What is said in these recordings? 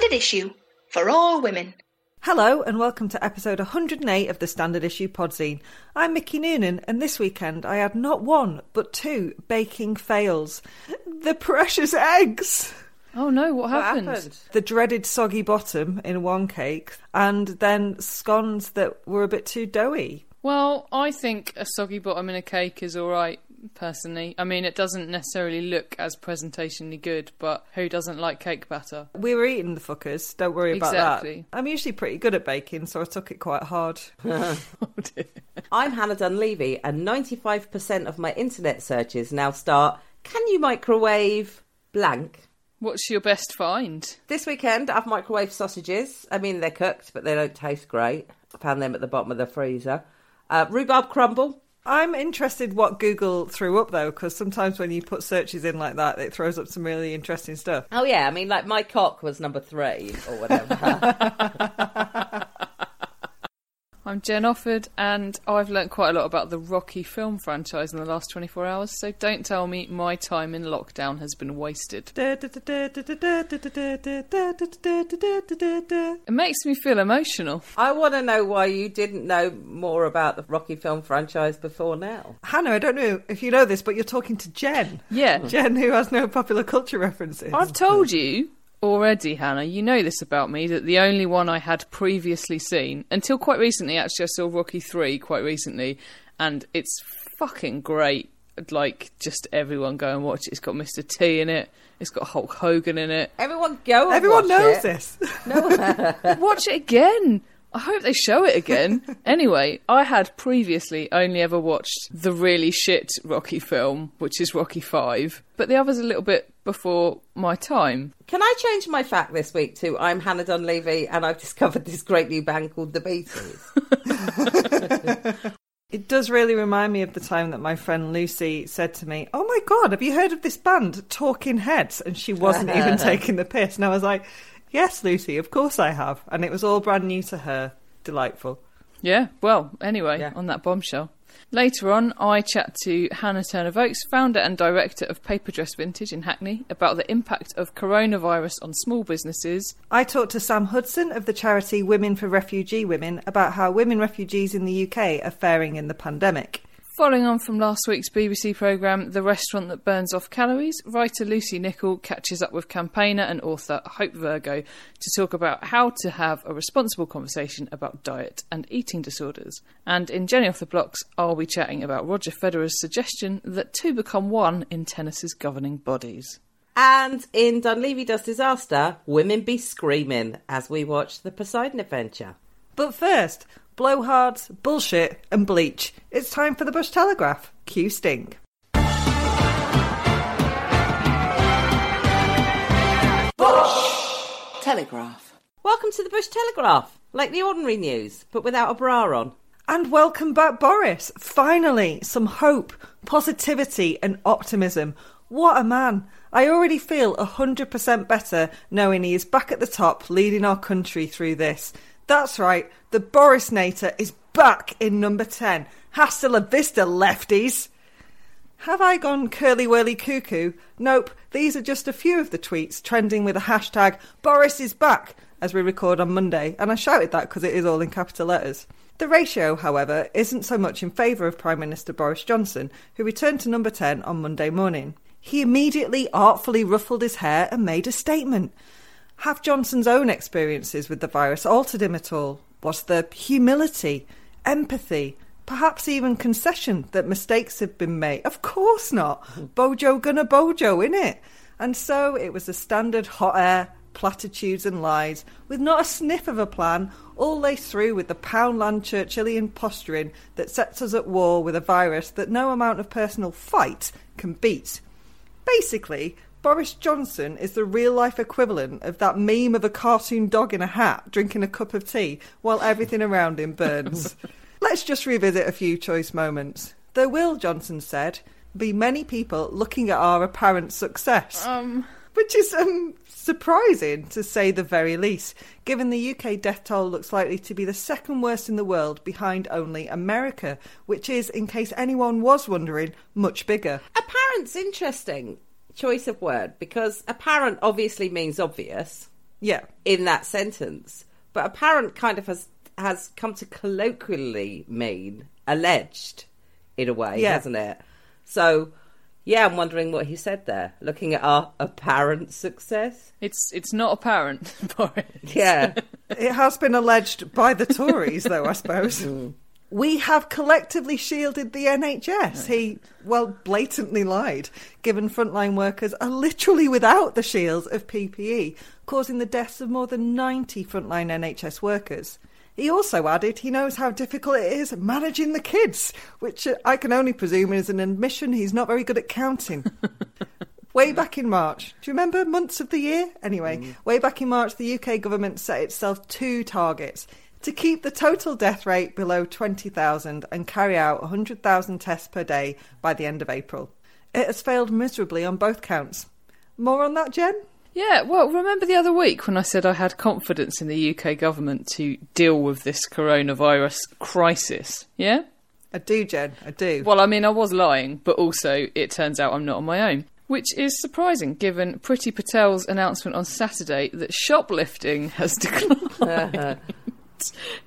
Standard issue for all women. Hello and welcome to episode 108 of the Standard Issue Podzine. I'm Mickey Noonan and this weekend I had not one but two baking fails. The precious eggs! Oh no, what happened? happened? The dreaded soggy bottom in one cake and then scones that were a bit too doughy. Well, I think a soggy bottom in a cake is alright, personally. I mean, it doesn't necessarily look as presentationally good, but who doesn't like cake batter? We were eating the fuckers, don't worry about Exactly. that. I'm usually pretty good at baking, so I took it quite hard. Oh. I'm Hannah Dunleavy, and 95% of my internet searches now start Can you microwave blank? What's your best find? This weekend, I've microwaved sausages. I mean, they're cooked, but they don't taste great. I found them at the bottom of the freezer. Uh, rhubarb crumble. I'm interested what Google threw up though, because sometimes when you put searches in like that, it throws up some really interesting stuff. Oh, yeah, I mean, like my cock was number three or whatever. I'm Jen Offord, and I've learnt quite a lot about the Rocky film franchise in the last 24 hours, so don't tell me my time in lockdown has been wasted. It makes me feel emotional. I want to know why you didn't know more about the Rocky film franchise before now. Hannah, I don't know if you know this, but you're talking to Jen. Yeah. Jen, who has no popular culture references. I've told you already, Hannah, you know this about me, that the only one I had previously seen, until quite recently, actually, I saw Rocky 3 quite recently, and it's fucking great. Like, just everyone go and watch it. It's got Mr. T in it, it's got Hulk Hogan in it. Everyone go and Everyone watch knows it. this. Watch it again! I hope they show it again. anyway, I had previously only ever watched the really shit Rocky film, which is Rocky 5, but the other's a little bit before my time. Can I change my fact this week to I'm Hannah Dunleavy and I've discovered this great new band called The Beatles? It does really remind me of the time that my friend Lucy said to me, Oh my god, have you heard of this band, Talking Heads? And she wasn't even taking the piss. And I was like, Yes, Lucy, of course I have. And it was all brand new to her. Delightful. Yeah, well, anyway, Yeah. on that bombshell. Later on, I chat to Hannah Turner Voakes, founder and director of Paper Dress Vintage in Hackney, about the impact of coronavirus on small businesses. I talked to Sam Hudson of the charity Women for Refugee Women about how women refugees in the UK are faring in the pandemic. Following on from last week's BBC programme, The Restaurant That Burns Off Calories, writer Lucy Nichol catches up with campaigner and author Hope Virgo to talk about how to have a responsible conversation about diet and eating disorders. And in Jenny Off the Blocks, I'll be chatting about Roger Federer's suggestion that two become one in tennis's governing bodies. and in Dunleavy Does Disaster, women be screaming as we watch the Poseidon Adventure. But first, blowhards, bullshit, and bleach. It's time for the Bush Telegraph. Cue Sting. Bush Telegraph. Welcome to the Bush Telegraph, like the ordinary news, but without a bra on. And welcome back, Boris. Finally, some hope, positivity, and optimism. What a man. I already feel 100% better knowing he is back at the top leading our country through this. That's right, the Boris Nator is back in number 10. Hasta la vista, lefties. Have I gone curly whirly cuckoo? Nope, these are just a few of the tweets trending with the hashtag Boris is back as we record on Monday, and I shouted that because it is all in capital letters. The ratio, however, isn't so much in favour of Prime Minister Boris Johnson, who returned to number 10 on Monday morning. He immediately artfully ruffled his hair and made a statement. Have Johnson's own experiences with the virus altered him at all? Was the humility, empathy, perhaps even concession that mistakes have been made? Of course not. Bojo gonna bojo, innit? And so it was a standard hot air, platitudes and lies, with not a sniff of a plan, all laced through with the Poundland Churchillian posturing that sets us at war with a virus that no amount of personal fight can beat. Basically, Boris Johnson is the real life equivalent of that meme of a cartoon dog in a hat drinking a cup of tea while everything around him burns. Let's just revisit a few choice moments. There will, Johnson said, be many people looking at our apparent success. Um, Which is um, surprising, to say the very least, given the UK death toll looks likely to be the second worst in the world behind only America, which is, in case anyone was wondering, much bigger. Apparent's interesting choice of word because apparent obviously means obvious. Yeah. in that sentence. But apparent kind of has has come to colloquially mean alleged in a way, Yeah. hasn't it? So yeah, I'm wondering what he said there, looking at our apparent success. It's it's not apparent, Boris. Yeah. It has been alleged by the Tories, though, I suppose. Mm. We have collectively shielded the NHS. He, well, blatantly lied, given frontline workers are literally without the shields of PPE, causing the deaths of more than 90 frontline NHS workers. He also added he knows how difficult it is managing the kids, which uh, I can only presume is an admission he's not very good at counting. Way back in March, do you remember months of the year? Anyway, way back in March, the UK government set itself two targets to keep the total death rate below 20,000 and carry out 100,000 tests per day by the end of April. It has failed miserably on both counts. More on that, Jen? Yeah, well, remember the other week when I said I had confidence in the UK government to deal with this coronavirus crisis? Yeah? I do, Jen. I do. Well, I mean, I was lying, but also it turns out I'm not on my own. Which is surprising given Priti Patel's announcement on Saturday that shoplifting has declined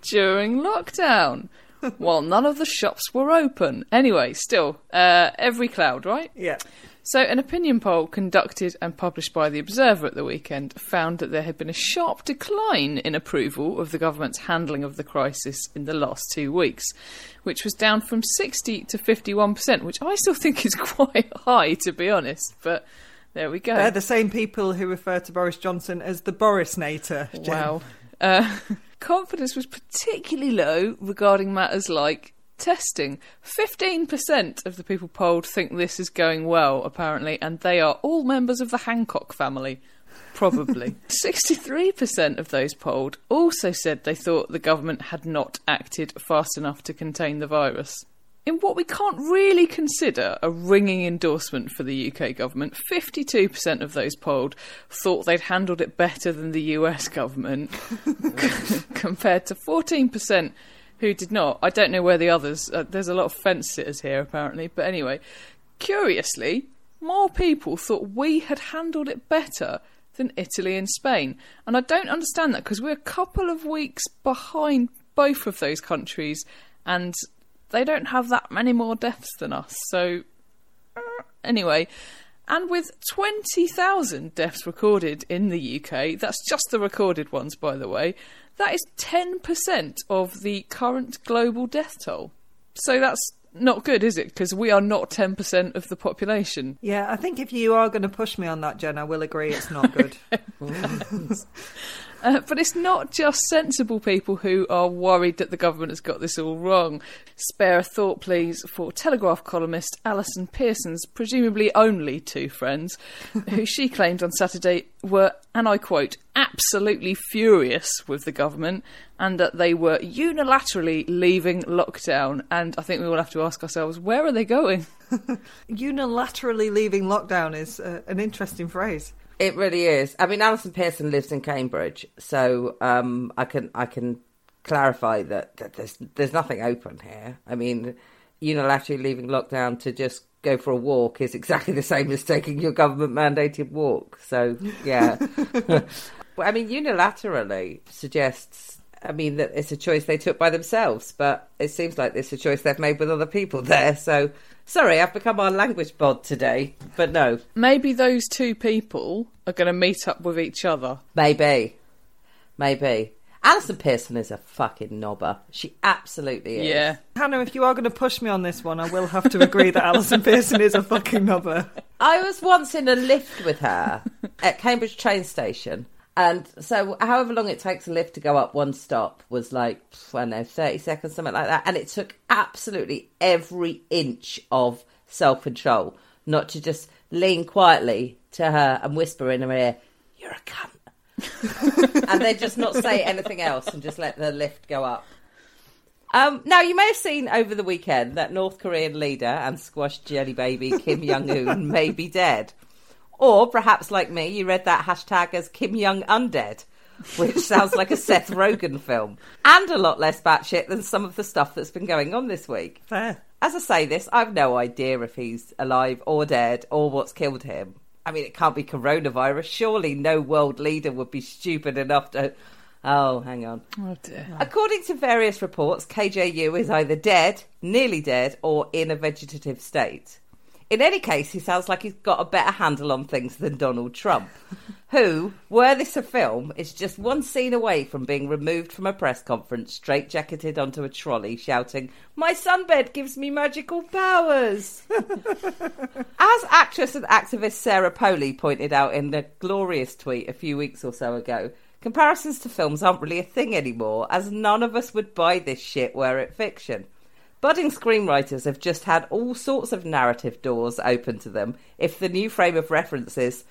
during lockdown. While none of the shops were open. Anyway, still, uh, every cloud, right? yeah. So, an opinion poll conducted and published by The Observer at the weekend found that there had been a sharp decline in approval of the government's handling of the crisis in the last two weeks, which was down from 60 to 51%, which I still think is quite high, to be honest. But there we go. They're the same people who refer to Boris Johnson as the Borisnator. Jen. Wow. Uh, confidence was particularly low regarding matters like testing. 15% of the people polled think this is going well, apparently, and they are all members of the Hancock family. Probably. 63% of those polled also said they thought the government had not acted fast enough to contain the virus. In what we can't really consider a ringing endorsement for the UK government, 52% of those polled thought they'd handled it better than the US government, compared to 14% who did not. I don't know where the others. Uh, there's a lot of fence sitters here, apparently. But anyway, curiously, more people thought we had handled it better than Italy and Spain, and I don't understand that because we're a couple of weeks behind both of those countries, and they don't have that many more deaths than us. So uh, anyway. And with 20,000 deaths recorded in the UK, that's just the recorded ones, by the way, that is 10% of the current global death toll. So that's not good, is it? Because we are not 10% of the population. Yeah, I think if you are going to push me on that, Jen, I will agree it's not good. Uh, but it's not just sensible people who are worried that the government has got this all wrong. Spare a thought, please, for Telegraph columnist Allison Pearson's presumably only two friends, who she claimed on Saturday were, and I quote, absolutely furious with the government and that they were unilaterally leaving lockdown. And I think we all have to ask ourselves, where are they going? Unilaterally leaving lockdown is uh, an interesting phrase. It really is. I mean, Allison Pearson lives in Cambridge, so um, I can I can clarify that, that there's there's nothing open here. I mean, unilaterally leaving lockdown to just go for a walk is exactly the same as taking your government mandated walk. So yeah, Well, I mean, unilaterally suggests. I mean that it's a choice they took by themselves, but it seems like it's a choice they've made with other people there. So sorry, I've become our language bod today, but no, Maybe those two people are going to meet up with each other. Maybe. Maybe. Allison Pearson is a fucking knobber. She absolutely is. Yeah. Hannah, if you are going to push me on this one, I will have to agree that Allison Pearson is a fucking knobber. I was once in a lift with her at Cambridge train station. And so, however long it takes a lift to go up one stop was like, I don't know, 30 seconds, something like that. And it took absolutely every inch of self control not to just lean quietly to her and whisper in her ear, You're a cunt. and then just not say anything else and just let the lift go up. Um, now, you may have seen over the weekend that North Korean leader and squash jelly baby Kim Jong Un may be dead. Or perhaps, like me, you read that hashtag as Kim Jong Undead, which sounds like a Seth Rogen film, and a lot less batshit than some of the stuff that's been going on this week. Fair. As I say this, I've no idea if he's alive or dead or what's killed him. I mean, it can't be coronavirus. Surely no world leader would be stupid enough to. Oh, hang on. Oh dear. According to various reports, KJU is either dead, nearly dead, or in a vegetative state. In any case, he sounds like he's got a better handle on things than Donald Trump, who, were this a film, is just one scene away from being removed from a press conference, straight-jacketed onto a trolley, shouting, "My sunbed gives me magical powers." As actress and activist Sarah Polley pointed out in a glorious tweet a few weeks or so ago, comparisons to films aren't really a thing anymore, as none of us would buy this shit were it fiction. Budding screenwriters have just had all sorts of narrative doors open to them if the new frame of reference is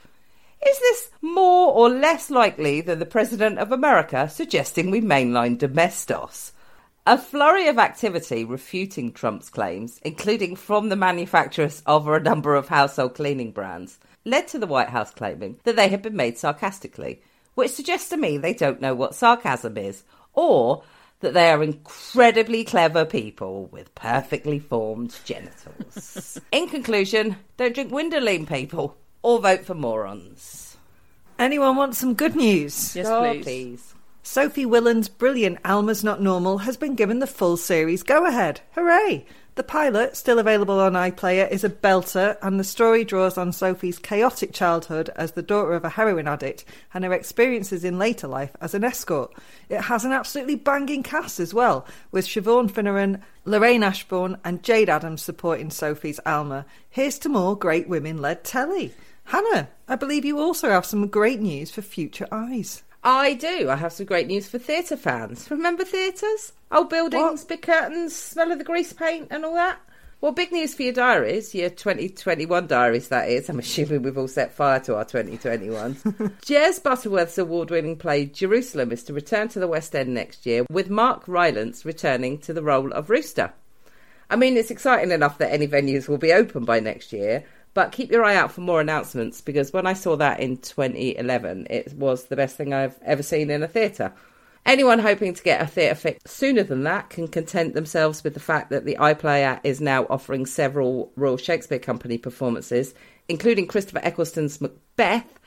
is this more or less likely than the President of America suggesting we mainline domestos? A flurry of activity refuting Trump's claims, including from the manufacturers of a number of household cleaning brands, led to the White House claiming that they had been made sarcastically, which suggests to me they don't know what sarcasm is, or that they are incredibly clever people with perfectly formed genitals. In conclusion, don't drink Winderline, people, or vote for morons. Anyone want some good news? Yes, Oh, please. Sophie Willan's brilliant Alma's Not Normal has been given the full series go ahead. Hooray! The pilot, still available on iPlayer, is a belter, and the story draws on Sophie's chaotic childhood as the daughter of a heroin addict and her experiences in later life as an escort. It has an absolutely banging cast as well, with Siobhan Finneran, Lorraine Ashbourne, and Jayde Adams supporting Sophie's Alma. Here's to more great women led telly. Hannah, I believe you also have some great news for Future Eyes. I do. I have some great news for theatre fans. Remember theatres? Old buildings, What? big curtains, smell of the grease paint, and all that. Well, big news for your diaries, your 2021 diaries, that is. I'm assuming we've all set fire to our 2021s. Jez Butterworth's award winning play Jerusalem is to return to the West End next year, with Mark Rylance returning to the role of Rooster. I mean, it's exciting enough that any venues will be open by next year, but keep your eye out for more announcements because when I saw that in 2011, it was the best thing I've ever seen in a theatre. Anyone hoping to get a theatre fix sooner than that can content themselves with the fact that the iPlayer is now offering several Royal Shakespeare Company performances, including Christopher Eccleston's Macbeth,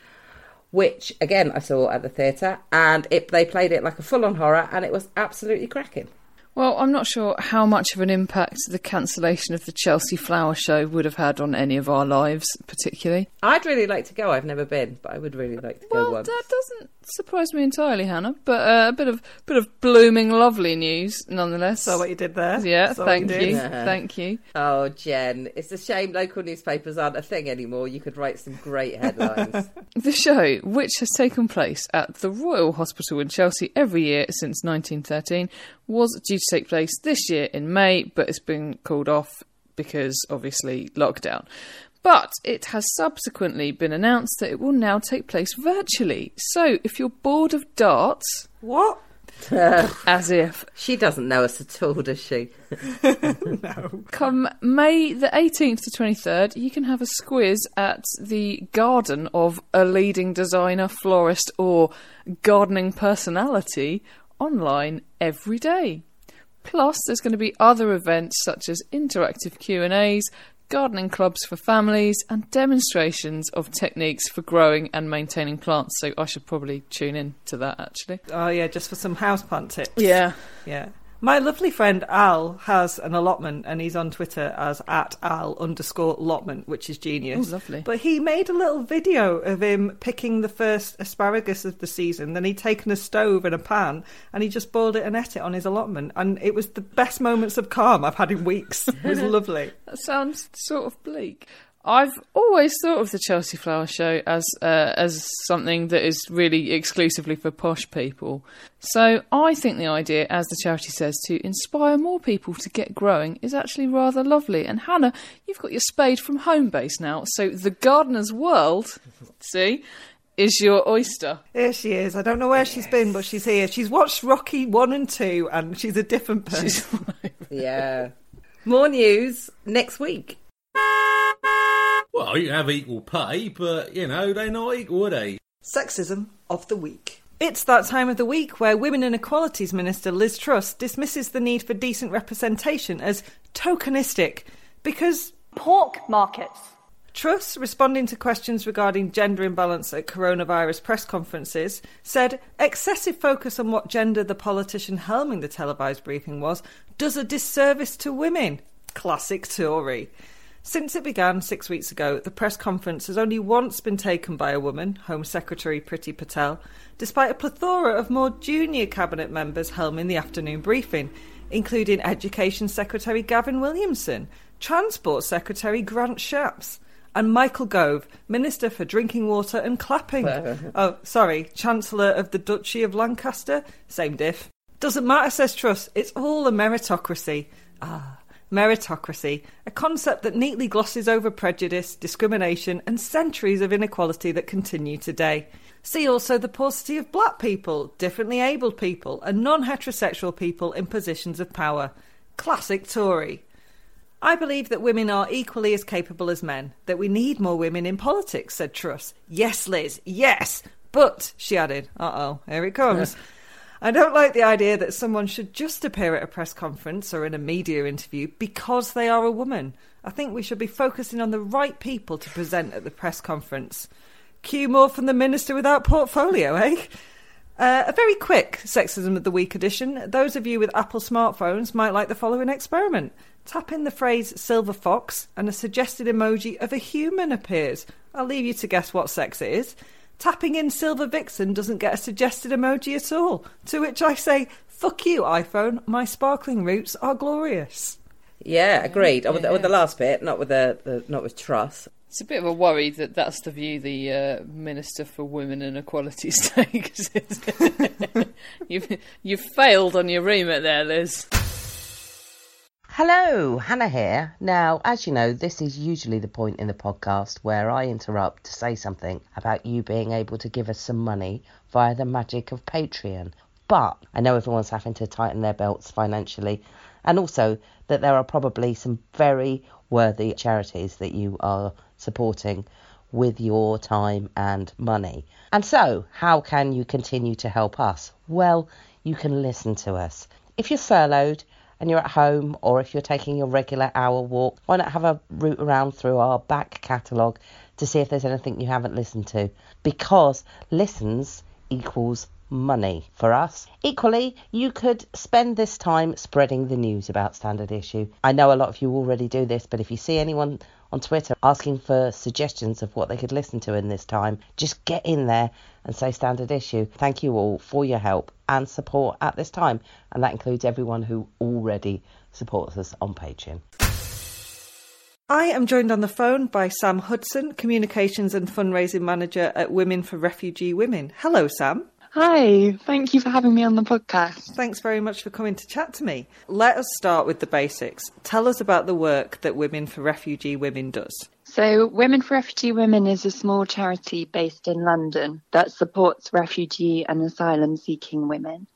which again I saw at the theatre, and it, they played it like a full-on horror, and it was absolutely cracking. Well, I'm not sure how much of an impact the cancellation of the Chelsea Flower Show would have had on any of our lives, particularly. I'd really like to go. I've never been, but I would really like to go Well, that doesn't surprise me entirely, Hannah. But uh, a bit of bit of blooming lovely news, nonetheless. Saw what you did there. yeah, Saw thank did. you, thank you. Oh, Jen, it's a shame local newspapers aren't a thing anymore. You could write some great headlines. The show, which has taken place at the Royal Hospital in Chelsea every year since 1913, was due to take place this year in May, but it's been called off because obviously lockdown. But it has subsequently been announced that it will now take place virtually. So if you're bored of darts, What? as if she doesn't know us at all, does she? No. Come May the 18th to 23rd, you can have a squiz at the garden of a leading designer, florist, or gardening personality online every day. Plus, there's going to be other events such as interactive Q&As, gardening clubs for families, and demonstrations of techniques for growing and maintaining plants. So I should probably tune in to that actually. Oh yeah, just for some houseplant tips. Yeah. Yeah. My lovely friend Al has an allotment and he's on Twitter as at Al underscore allotment, which is genius. Oh, lovely. But he made a little video of him picking the first asparagus of the season. Then he'd taken a stove and a pan and he just boiled it and ate it on his allotment. And it was the best moments of calm I've had in weeks. It was lovely. That sounds sort of bleak. I've always thought of the Chelsea Flower Show as uh, as something that is really exclusively for posh people. So I think the idea, as the charity says, to inspire more people to get growing is actually rather lovely. And Hannah, you've got your spade from home base now, so the gardener's world, see, is your oyster. Here she is. I don't know where she's been, but she's here. She's watched Rocky 1 and 2 and she's a different person. Yeah. More news next week. Well, you have equal pay, but, you know, they're not equal, are they? Sexism of the Week. It's that time of the week where Women and Equalities Minister Liz Truss dismisses the need for decent representation as tokenistic because Pork markets. Truss, responding to questions regarding gender imbalance at coronavirus press conferences, said excessive focus on what gender the politician helming the televised briefing was does a disservice to women. Classic Tory. Since it began six weeks ago, the press conference has only once been taken by a woman, Home Secretary Priti Patel, despite a plethora of more junior cabinet members helming the afternoon briefing, including Education Secretary Gavin Williamson, Transport Secretary Grant Shapps, and Michael Gove, Minister for Drinking Water and Clapping. oh, sorry, Chancellor of the Duchy of Lancaster. Same diff. Doesn't matter, says Truss. It's all a meritocracy. Ah, meritocracy, a concept that neatly glosses over prejudice, discrimination, and centuries of inequality that continue today. See also the paucity of black people, differently abled people, and non heterosexual people in positions of power. Classic Tory. I believe that women are equally as capable as men, that we need more women in politics, said Truss. Yes, Liz, yes! But, she added, uh oh, here it comes. I don't like the idea that someone should just appear at a press conference or in a media interview because they are a woman. I think we should be focusing on the right people to present at the press conference. Cue more from the Minister without portfolio, eh? Uh, a very quick Sexism of the Week edition. Those of you with Apple smartphones might like the following experiment. Tap in the phrase silver fox, and a suggested emoji of a human appears. I'll leave you to guess what sex it is. Tapping in Silver Vixen doesn't get a suggested emoji at all. To which I say, fuck you, iPhone. My sparkling roots are glorious. Yeah, agreed. Oh, with, the, with the last bit, not with the, the not with Truss. It's a bit of a worry that that's the view the uh, Minister for Women and Equality takes. you've you've failed on your remit there, Liz. Hello, Hannah here. Now, as you know, this is usually the point in the podcast where I interrupt to say something about you being able to give us some money via the magic of Patreon. But I know everyone's having to tighten their belts financially, and also that there are probably some very worthy charities that you are supporting with your time and money. And so, how can you continue to help us? Well, you can listen to us. If you're furloughed, and you're at home or if you're taking your regular hour walk, why not have a route around through our back catalogue to see if there's anything you haven't listened to? Because listens equals money for us. Equally, you could spend this time spreading the news about Standard Issue. I know a lot of you already do this, but if you see anyone on Twitter asking for suggestions of what they could listen to in this time, just get in there and say Standard Issue. Thank you all for your help and support at this time, and that includes everyone who already supports us on Patreon. I am joined on the phone by Sam Hudson, Communications and Fundraising Manager at Women for Refugee Women. Hello, Sam. Hi, thank you for having me on the podcast. Thanks very much for coming to chat to me. Let us start with the basics. Tell us about the work that Women for Refugee Women does. So, Women for Refugee Women is a small charity based in London that supports refugee and asylum seeking women.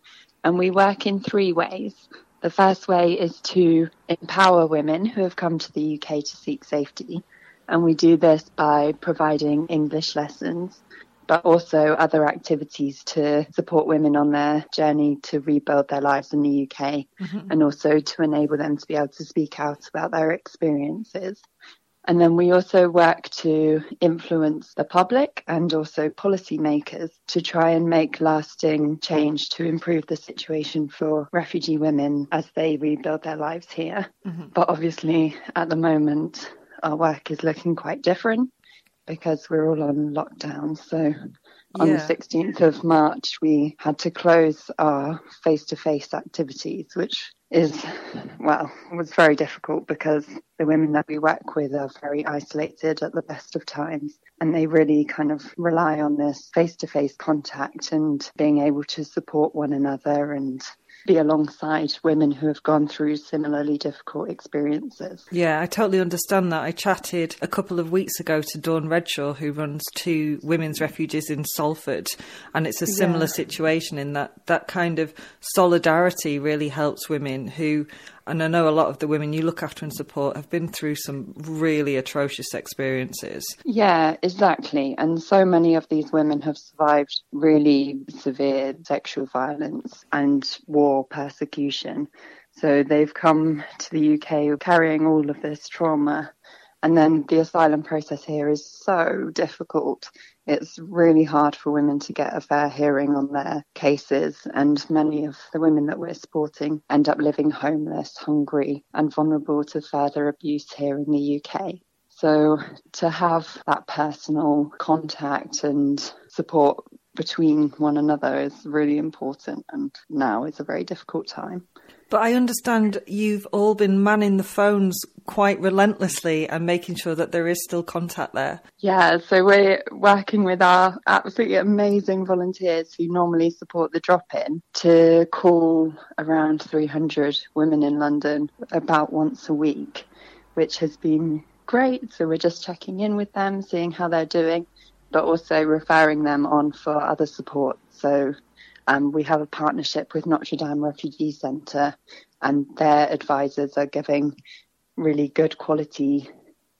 And we work in three ways. The first way is to empower women who have come to the UK to seek safety. And we do this by providing English lessons but also other activities to support women on their journey to rebuild their lives in the UK mm-hmm. and also to enable them to be able to speak out about their experiences. And then we also work to influence the public and also policymakers to try and make lasting change to improve the situation for refugee women as they rebuild their lives here. Mm-hmm. But obviously, at the moment, our work is looking quite different because we're all on lockdown. So on yeah. the 16th of March, we had to close our face to face activities, which is, well, was very difficult because the women that we work with are very isolated at the best of times. And they really kind of rely on this face to face contact and being able to support one another and be alongside women who have gone through similarly difficult experiences. Yeah, I totally understand that. I chatted a couple of weeks ago to Dawn Redshaw, who runs two women's refuges in Salford, and it's a similar yeah. situation in that that kind of solidarity really helps women who and I know a lot of the women you look after and support have been through some really atrocious experiences. Yeah, exactly. And so many of these women have survived really severe sexual violence and war persecution. So they've come to the UK carrying all of this trauma And then the asylum process here is so difficult. It's really hard for women to get a fair hearing on their cases, and many of the women that we're supporting end up living homeless, hungry, and vulnerable to further abuse here in the UK. So to have that personal contact and support between one another is really important, and now is a very difficult time. But I understand you've all been manning the phones quite relentlessly and making sure that there is still contact there. Yeah, so we're working with our absolutely amazing volunteers who normally support the drop in to call around 300 women in London about once a week, which has been great. So we're just checking in with them, seeing how they're doing, but also referring them on for other support. So um, we have a partnership with Notre Dame Refugee Centre, and their advisors are giving really good quality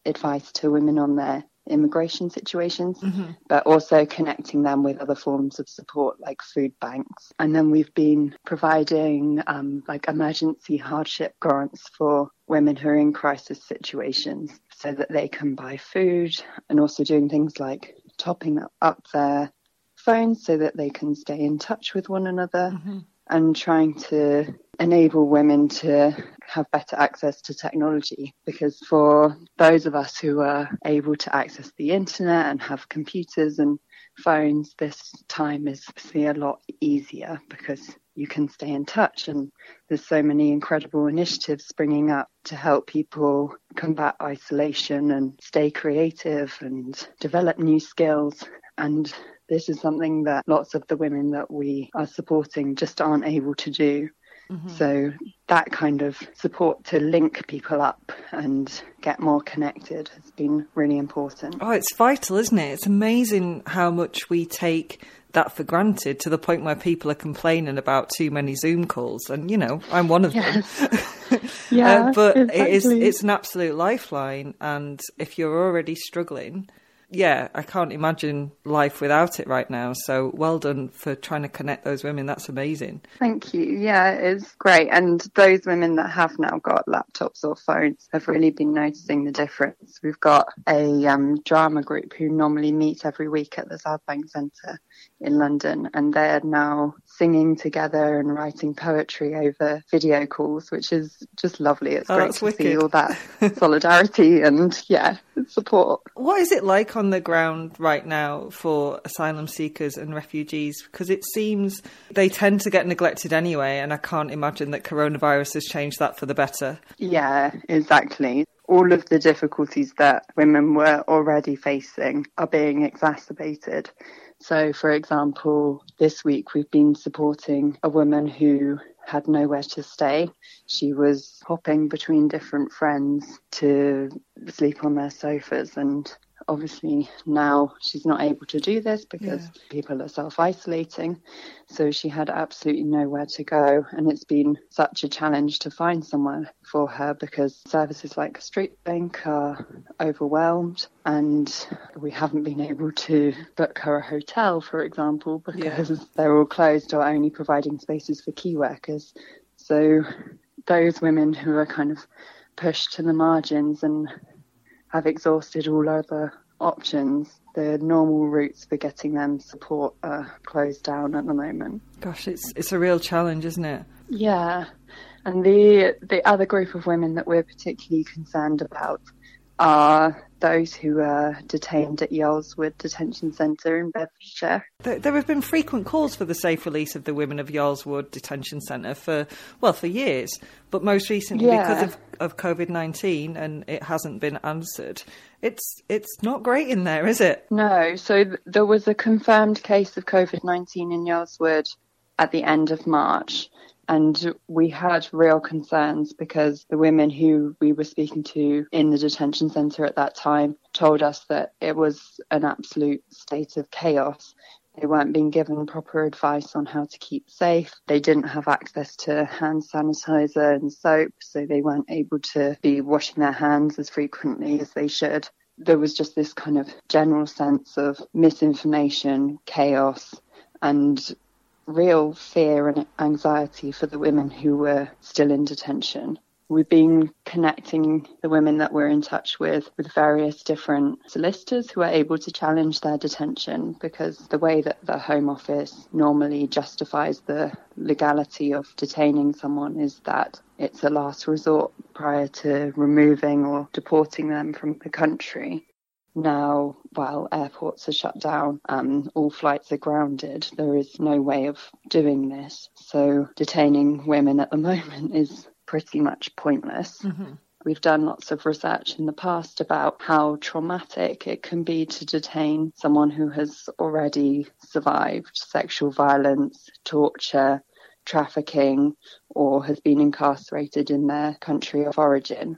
advice to women on their immigration situations, mm-hmm. but also connecting them with other forms of support like food banks. And then we've been providing um, like emergency hardship grants for women who are in crisis situations so that they can buy food and also doing things like topping up their phones so that they can stay in touch with one another mm-hmm. and trying to enable women to have better access to technology because for those of us who are able to access the internet and have computers and phones this time is obviously a lot easier because you can stay in touch and there's so many incredible initiatives springing up to help people combat isolation and stay creative and develop new skills and this is something that lots of the women that we are supporting just aren't able to do. Mm-hmm. So that kind of support to link people up and get more connected has been really important. Oh, it's vital, isn't it? It's amazing how much we take that for granted to the point where people are complaining about too many Zoom calls, and you know I'm one of yes. them. yeah, uh, but exactly. it is it's an absolute lifeline, and if you're already struggling, yeah, I can't imagine life without it right now. So well done for trying to connect those women. That's amazing. Thank you. Yeah, it's great. And those women that have now got laptops or phones have really been noticing the difference. We've got a um, drama group who normally meet every week at the South Bank Centre in London, and they're now singing together and writing poetry over video calls, which is just lovely. It's oh, great to wicked. see all that solidarity and yeah, support. What is it like on the ground right now for asylum seekers and refugees? Because it seems they tend to get neglected anyway, and I can't imagine that coronavirus has changed that for the better. Yeah, exactly all of the difficulties that women were already facing are being exacerbated. So, for example, this week we've been supporting a woman who had nowhere to stay. She was hopping between different friends to sleep on their sofas and obviously now she's not able to do this because yeah. people are self isolating. So she had absolutely nowhere to go. And it's been such a challenge to find somewhere for her because services like Street Bank are overwhelmed and we haven't been able to book her a hotel, for example, because yeah. they're all closed or only providing spaces for key workers. So those women who are kind of pushed to the margins and have exhausted all other options. The normal routes for getting them support are closed down at the moment. Gosh, it's it's a real challenge, isn't it? Yeah. And the the other group of women that we're particularly concerned about are those who are detained at Yarl's Wood Detention Centre in Bedfordshire. There, there, have been frequent calls for the safe release of the women of Yarl's Wood Detention Centre for, well, for years, but most recently yeah. because of, of COVID 19 and it hasn't been answered. It's it's not great in there, is it? No. So th- there was a confirmed case of COVID 19 in Yarl's Wood at the end of March. And we had real concerns because the women who we were speaking to in the detention centre at that time told us that it was an absolute state of chaos. They weren't being given proper advice on how to keep safe. They didn't have access to hand sanitizer and soap, so they weren't able to be washing their hands as frequently as they should. There was just this kind of general sense of misinformation, chaos, and real fear and anxiety for the women who were still in detention. We've been connecting the women that we're in touch with with various different solicitors who are able to challenge their detention because the way that the Home Office normally justifies the legality of detaining someone is that it's a last resort prior to removing or deporting them from the country. Now, while airports are shut down and all flights are grounded, there is no way of doing this. So detaining women at the moment is pretty much pointless. Mm-hmm. We've done lots of research in the past about how traumatic it can be to detain someone who has already survived sexual violence, torture, trafficking, or has been incarcerated in their country of origin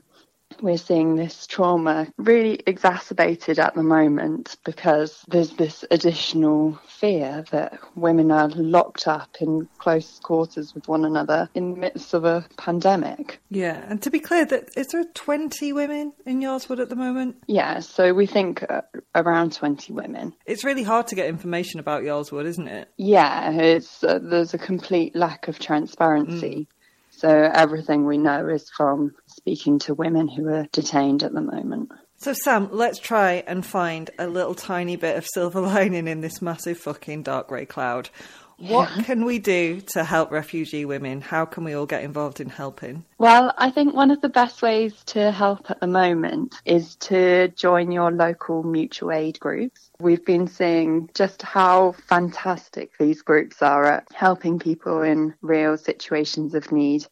we're seeing this trauma really exacerbated at the moment because there's this additional fear that women are locked up in close quarters with one another in the midst of a pandemic. Yeah, and to be clear, that is there 20 women in Yarl's Wood at the moment? Yeah, so we think uh, around 20 women. It's really hard to get information about Yarl's Wood, isn't it? Yeah, it's uh, there's a complete lack of transparency. Mm. So everything we know is from speaking to women who are detained at the moment. So, Sam, let's try and find a little tiny bit of silver lining in this massive fucking dark grey cloud. What can we do to help refugee women? How can we all get involved in helping? Well, I think one of the best ways to help at the moment is to join your local mutual aid groups. We've been seeing just how fantastic these groups are at helping people in real situations of need.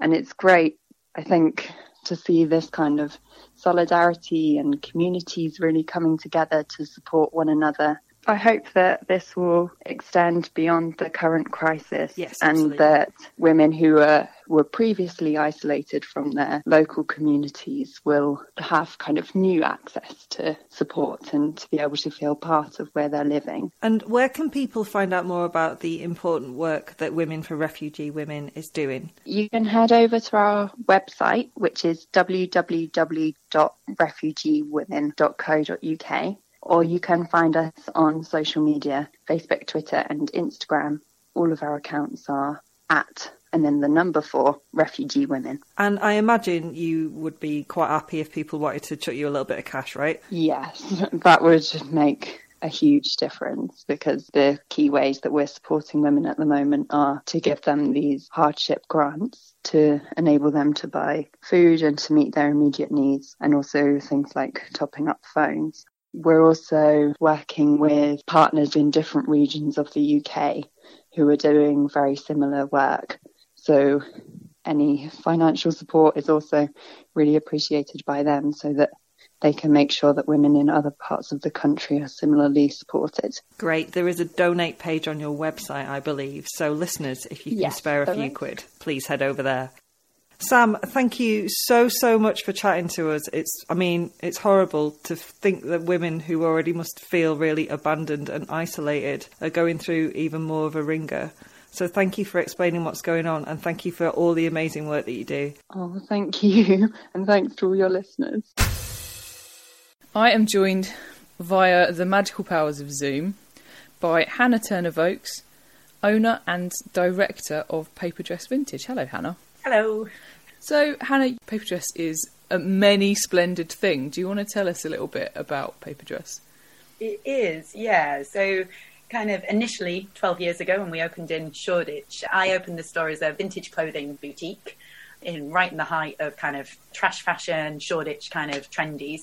And it's great, I think, to see this kind of solidarity and communities really coming together to support one another I hope that this will extend beyond the current crisis yes, and that women who are, were previously isolated from their local communities will have kind of new access to support and to be able to feel part of where they're living. And where can people find out more about the important work that Women for Refugee Women is doing? You can head over to our website, which is www.refugeewomen.co.uk or you can find us on social media Facebook, Twitter, and Instagram. All of our accounts are at and then the number for refugee women. And I imagine you would be quite happy if people wanted to chuck you a little bit of cash, right? Yes, that would make a huge difference because the key ways that we're supporting women at the moment are to give them these hardship grants to enable them to buy food and to meet their immediate needs, and also things like topping up phones. We're also working with partners in different regions of the UK who are doing very similar work. So any financial support is also really appreciated by them so that they can make sure that women in other parts of the country are similarly supported. Great. There is a donate page on your website, I believe. So, listeners, if you can yes, spare a few quid, please head over there. Sam, thank you so so much for chatting to us. It's I mean, it's horrible to think that women who already must feel really abandoned and isolated are going through even more of a ringer. So thank you for explaining what's going on and thank you for all the amazing work that you do. Oh, thank you. And thanks to all your listeners. I am joined via the magical powers of Zoom by Hannah Turner Voakes, owner and director of Paper Dress Vintage. Hello, Hannah. Hello. So, Hannah, paper dress is a many splendid thing. Do you want to tell us a little bit about paper dress? It is, yeah. So, kind of initially 12 years ago when we opened in Shoreditch, I opened the store as a vintage clothing boutique in right in the height of kind of trash fashion, Shoreditch kind of trendies.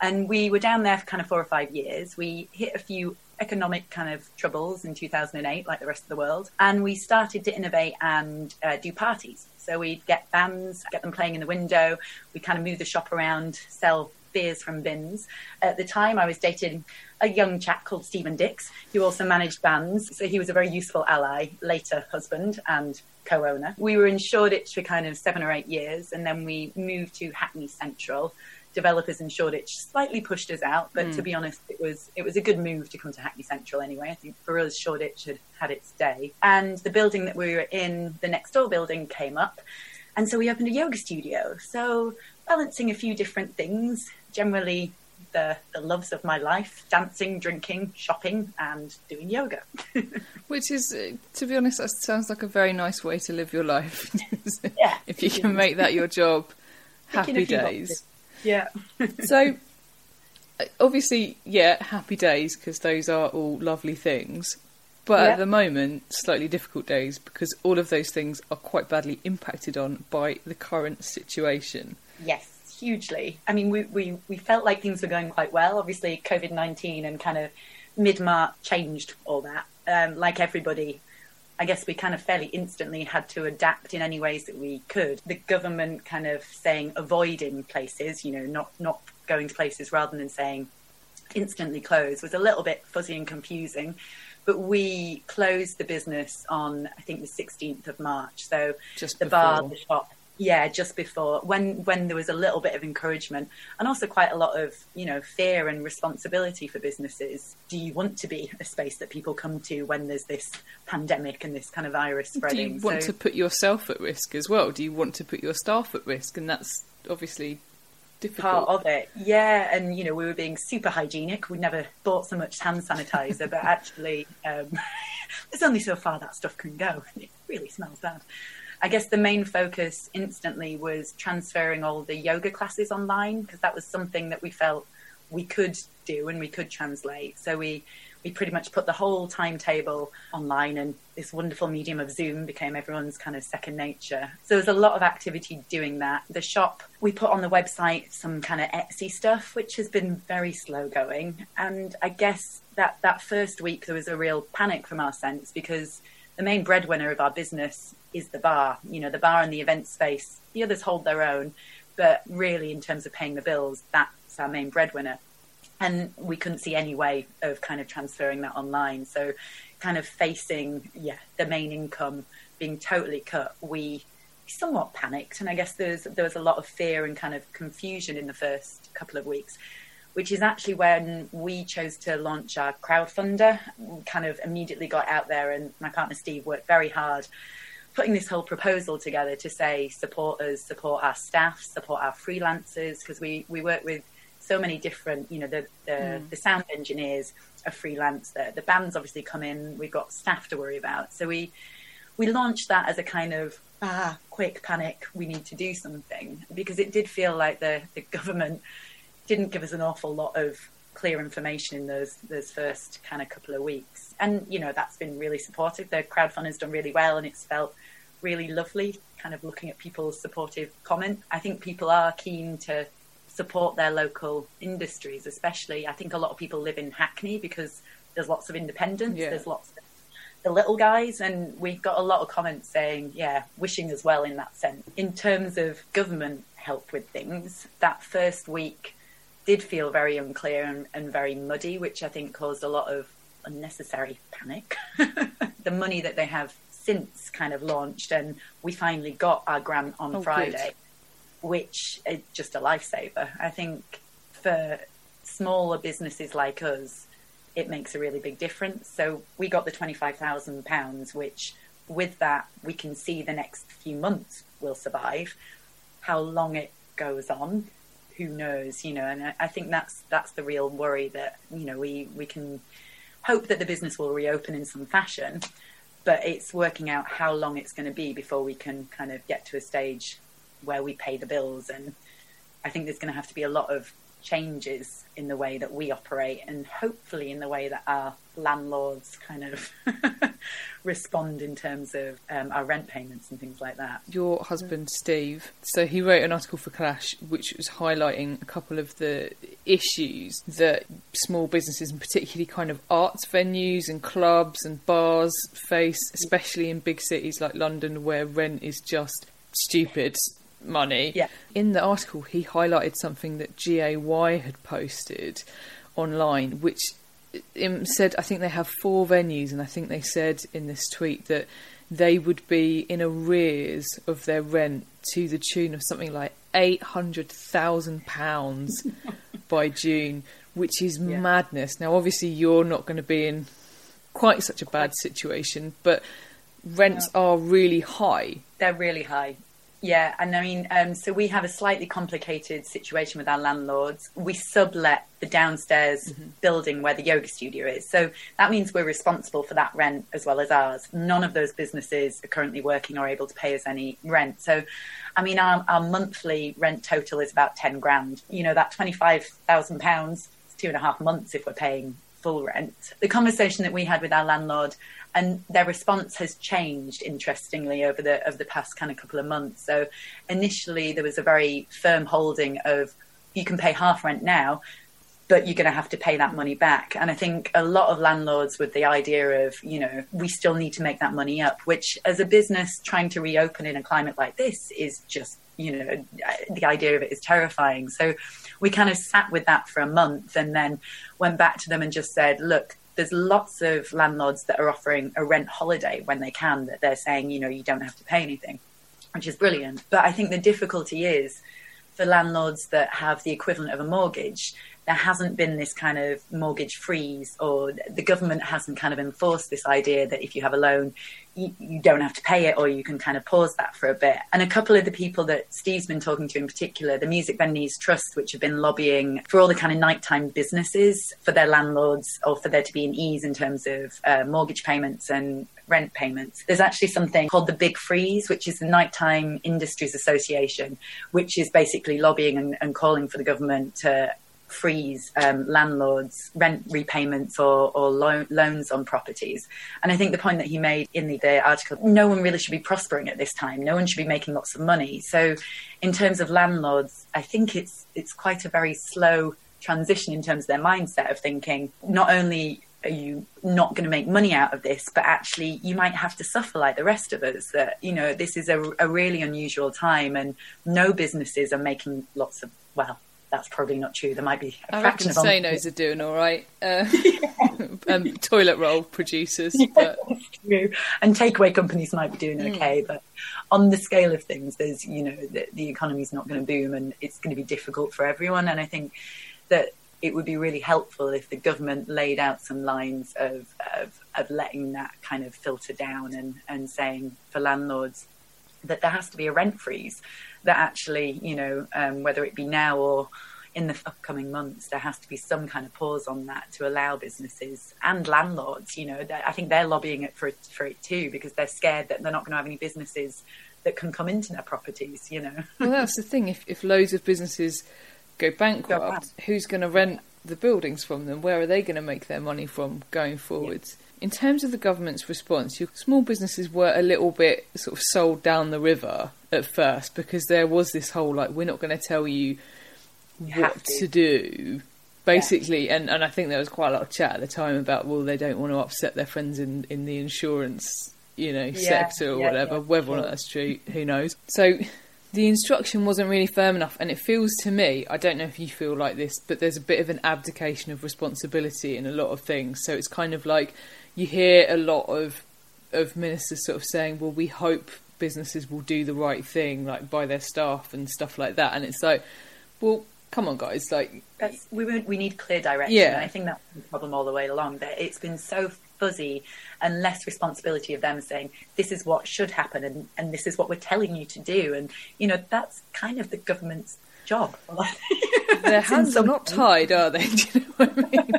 And we were down there for kind of four or five years. We hit a few economic kind of troubles in 2008, like the rest of the world. And we started to innovate and uh, do parties. So we'd get bands, get them playing in the window. We kind of move the shop around, sell beers from bins. At the time, I was dating a young chap called Stephen Dix, who also managed bands. So he was a very useful ally, later husband and co owner. We were in Shoreditch for kind of seven or eight years, and then we moved to Hackney Central developers in Shoreditch slightly pushed us out, but mm. to be honest, it was it was a good move to come to Hackney Central anyway. I think for us, Shoreditch had had its day, and the building that we were in, the next door building, came up, and so we opened a yoga studio. So balancing a few different things, generally the, the loves of my life dancing, drinking, shopping, and doing yoga. Which is, uh, to be honest, that sounds like a very nice way to live your life. Yeah. if you can make that your job, happy days. Yeah. so obviously yeah happy days because those are all lovely things but Yeah. at the moment slightly difficult days because all of those things are quite badly impacted on by the current situation Yes, hugely. I mean, we, we, we felt like things were going quite well. Obviously, COVID 19 and kind of mid March changed all that. Um, like everybody, I guess we kind of fairly instantly had to adapt in any ways that we could. The government kind of saying avoiding places, you know, not, not going to places rather than saying instantly close was a little bit fuzzy and confusing. But we closed the business on, I think, the 16th of March. So Just the bar, before. the shop, yeah, just before when when there was a little bit of encouragement and also quite a lot of you know fear and responsibility for businesses. Do you want to be a space that people come to when there's this pandemic and this kind of virus spreading? do you want So- to put yourself at risk as well do you want to put your staff at risk and that's obviously difficult part of it. Yeah, and you know, we were being super hygienic. We never bought so much hand sanitizer, but actually, um, there's only so far that stuff can go. It really smells bad. I guess the main focus instantly was transferring all the yoga classes online because that was something that we felt we could do and we could translate. So we we pretty much put the whole timetable online and this wonderful medium of Zoom became everyone's kind of second nature. So there's a lot of activity doing that. The shop, we put on the website some kind of Etsy stuff, which has been very slow going. And I guess that, that first week there was a real panic from our sense because the main breadwinner of our business is the bar. You know, the bar and the event space. The others hold their own, but really in terms of paying the bills, that's our main breadwinner and we couldn't see any way of kind of transferring that online. So, kind of facing yeah the main income being totally cut, we somewhat panicked, and I guess there's there was a lot of fear and kind of confusion in the first couple of weeks. Which is actually when we chose to launch our crowdfunder. We kind of immediately got out there, and my partner Steve worked very hard putting this whole proposal together to say support us, support our staff, support our freelancers, because we, we work with so many different, you know, the the, the sound engineers are freelance, the, the bands obviously come in, we've got staff to worry about. So we we launched that as a kind of ah, quick panic, we need to do something because it did feel like the, the government didn't give us an awful lot of clear information in those those first kind of couple of weeks. And you know, that's been really supportive. The crowdfund has done really well and it's felt really lovely kind of looking at people's supportive comment. I think people are keen to support their local industries, especially I think a lot of people live in Hackney because there's lots of independence, Yeah. there's lots of the little guys and we've got a lot of comments saying, yeah, wishing as well in that sense. In terms of government help with things, that first week did feel very unclear and, and very muddy, which I think caused a lot of unnecessary panic. the money that they have since kind of launched and we finally got our grant on Oh, good. Friday, which is just a lifesaver. I think for smaller businesses like us, it makes a really big difference. So we got the £25,000, which with that, we can see the next few months will survive. How long it goes on, who knows, you know, and I, think that's, that's the real worry that, you know, we, we can hope that the business will reopen in some fashion, but it's working out how long it's going to be before we can kind of get to a stage where we pay the bills. And I think there's going to have to be a lot of changes in the way that we operate and hopefully in the way that our landlords kind of respond in terms of um, our rent payments and things like that. your husband Steve. So he wrote an article for Clash which was highlighting a couple of the issues that small businesses and particularly kind of arts venues and clubs and bars face, especially in big cities like London where rent is just stupid money. Yeah. In the article he highlighted something that GAY had posted online which um, said I think they have four venues, and I think they said in this tweet that they would be in arrears of their rent to the tune of something like eight hundred thousand pounds by June, which is Yeah. madness. Now, obviously, you're not going to be in quite such a bad situation, but rents are really high. They're really high. Yeah, and I mean, um, so we have a slightly complicated situation with our landlords. We sublet the downstairs building where the yoga studio is. So that means we're responsible for that rent as well as ours. None of those businesses are currently working or able to pay us any rent. So, I mean, our, our monthly rent total is about 10 grand. You know, that £25,000 is two and a half months if we're paying full rent. The conversation that we had with our landlord and their response has changed interestingly over the over the past kind of couple of months. So initially there was a very firm holding of you can pay half rent now, but you're going to have to pay that money back. And I think a lot of landlords with the idea of, you know, we still need to make that money up, which as a business trying to reopen in a climate like this is just, you know, the idea of it is terrifying. So we kind of sat with that for a month and then went back to them and just said, look, there's lots of landlords that are offering a rent holiday when they can, that they're saying, you know, you don't have to pay anything, which is brilliant. But I think the difficulty is for landlords that have the equivalent of a mortgage, there hasn't been this kind of mortgage freeze, or the government hasn't kind of enforced this idea that if you have a loan, you, you, don't have to pay it, or you can kind of pause that for a bit. And a couple of the people that Steve's been talking to in particular, the Music Venues Trust, which have been lobbying for all the kind of nighttime businesses for their landlords or for there to be an ease in terms of uh, mortgage payments and rent payments. There's actually something called the Big Freeze, which is the Nighttime Industries Association, which is basically lobbying and, and calling for the government to freeze um, landlords' rent repayments or, or lo- loans on properties. And I think the point that he made in the, the, article, no one really should be prospering at this time. No one should be making lots of money. So, in terms of landlords, I think it's it's quite a very slow transition in terms of their mindset of thinking not only are you not going to make money out of this, but actually you might have to suffer like the rest of us. That you know this is a, a really unusual time, and no businesses are making lots of well that's probably not true. There might be. A I fraction reckon of Sano's are doing all right. Uh, um, toilet roll producers, but true. And takeaway companies might be doing Hmm. okay, but on the scale of things, there's you know the, the economy's not going to boom, and it's going to be difficult for everyone. And I think that it would be really helpful if the government laid out some lines of of, of letting that kind of filter down and and saying for landlords that there has to be a rent freeze that actually you know um, whether it be now or in the upcoming months, there has to be some kind of pause on that to allow businesses and landlords. You know, I think they're lobbying it for for it too because they're scared that they're not going to have any businesses that can come into their properties. You know, well, that's the thing. If if loads of businesses go bankrupt, who's going to rent the buildings from them? Where are they going to make their money from going forwards? In terms of the government's response, your small businesses were a little bit sort of sold down the river at first because there was this whole like we're not going to tell you You what to. to. do basically. And, and I think there was quite a lot of chat at the time about well they don't want to upset their friends in, in the insurance you know Yeah, sector or yeah, whatever yeah, whether or not that's true who knows. So the instruction wasn't really firm enough and it feels to me I don't know if you feel like this but there's a bit of an abdication of responsibility in a lot of things. So it's kind of like you hear a lot of of ministers sort of saying well we hope businesses will do the right thing like by their staff and stuff like that and it's like well come on guys like That's, we we need clear direction. Yeah. I think that's the problem all the way along. That it's been so fuzzy and less responsibility of them saying this is what should happen and, and this is what we're telling you to do. And you know that's kind of the government's job. their hands are not tied, are they? Do you know what I mean?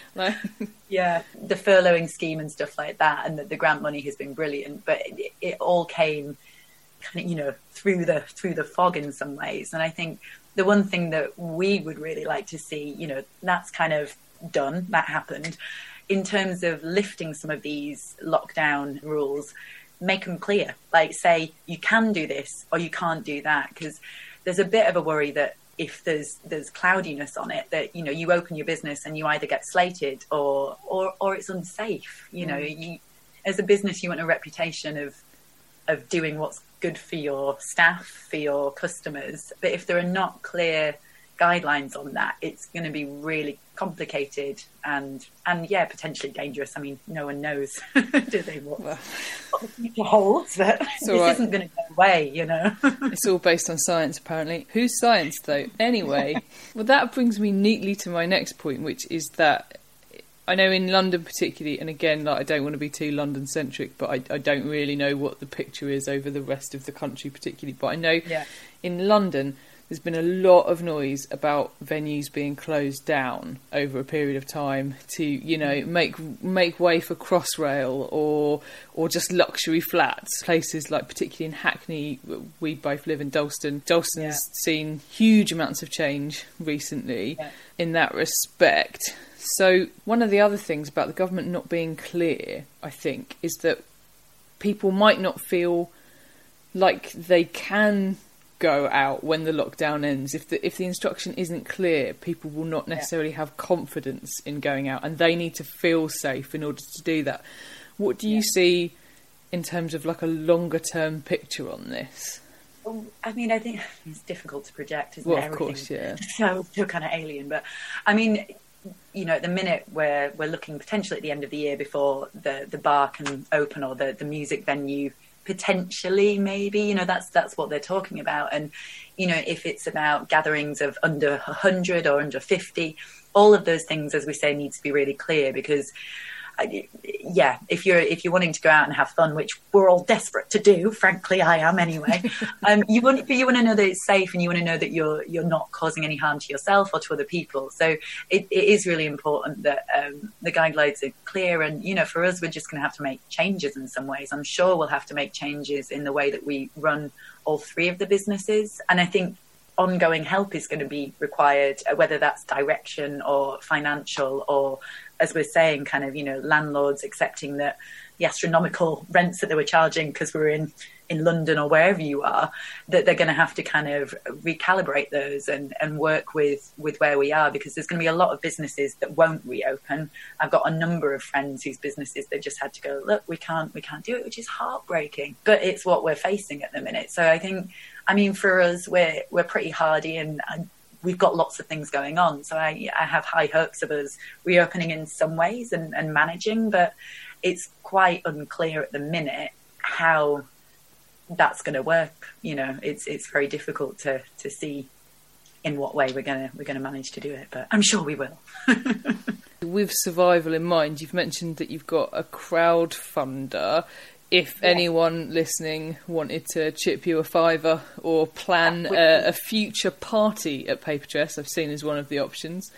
like, yeah, the furloughing scheme and stuff like that, and the, the grant money has been brilliant, but it, it all came kind of you know through the through the fog in some ways. And I think the one thing that we would really like to see, you know, that's kind of done, that happened. In terms of lifting some of these lockdown rules, make them clear. Like say you can do this or you can't do that, because there's a bit of a worry that if there's there's cloudiness on it that you know you open your business and you either get slated or or or it's unsafe you know mm. you as a business you want a reputation of of doing what's good for your staff for your customers. But if there are not clear guidelines on that it's going to be really complicated and and yeah potentially dangerous i mean no one knows do they what, what the future holds but this right. isn't going to go away you know it's all based on science, apparently. Who's science, though? Anyway, well, that brings me neatly to my next point, which is that I know in London particularly, and again, like I don't want to be too London centric, but I, I don't really know what the picture is over the rest of the country particularly. But I know Yeah. in London there's been a lot of noise about venues being closed down over a period of time to, you know, make make way for Crossrail or or just luxury flats. Places like particularly in Hackney, we both live in Dalston. Dalston's Yeah. seen huge amounts of change recently Yeah. in that respect. So one of the other things about the government not being clear, I think, is that people might not feel like they can go out when the lockdown ends. If the if the instruction isn't clear, people will not necessarily have confidence in going out, and they need to feel safe in order to do that. What do you see in terms of like a longer term picture on this? Well, I mean, I think it's difficult to project, isn't Well, it? of course, Everything yeah. So, so kind of alien, but I mean, you know, at the minute we're we're looking potentially at the end of the year before the the bar can open or the the music venue potentially maybe you know that's that's what they're talking about. And you know if it's about gatherings of under 100 or under 50 all of those things as we say needs to be really clear because yeah, if you're if you're wanting to go out and have fun, which we're all desperate to do, frankly, I am anyway. um, you want but you want to know that it's safe, and you want to know that you're you're not causing any harm to yourself or to other people. So it, it is really important that um, the guidelines are clear, and you know, for us, we're just going to have to make changes in some ways. I'm sure we'll have to make changes in the way that we run all three of the businesses, and I think ongoing help is going to be required, uh, whether that's direction or financial or, as we're saying, kind of, you know, landlords accepting that the astronomical rents that they were charging because we're in, in London or wherever you are, that they're going to have to kind of recalibrate those and, and work with, with where we are because there's going to be a lot of businesses that won't reopen. I've got a number of friends whose businesses they just had to go, look, we can't, we can't do it, which is heartbreaking, but it's what we're facing at the minute. So I think, I mean, for us, we're we're pretty hardy and, we've got lots of things going on. So I, I have high hopes of us reopening in some ways and, and managing, but it's quite unclear at the minute how that's going to work. You know, it's it's very difficult to to see in what way we're gonna we're gonna manage to do it, but I'm sure we will. With survival in mind, you've mentioned that you've got a crowdfunder. If anyone listening wanted to chip you a fiver or plan a, a future party at Paper Dress, I've seen as one of the options.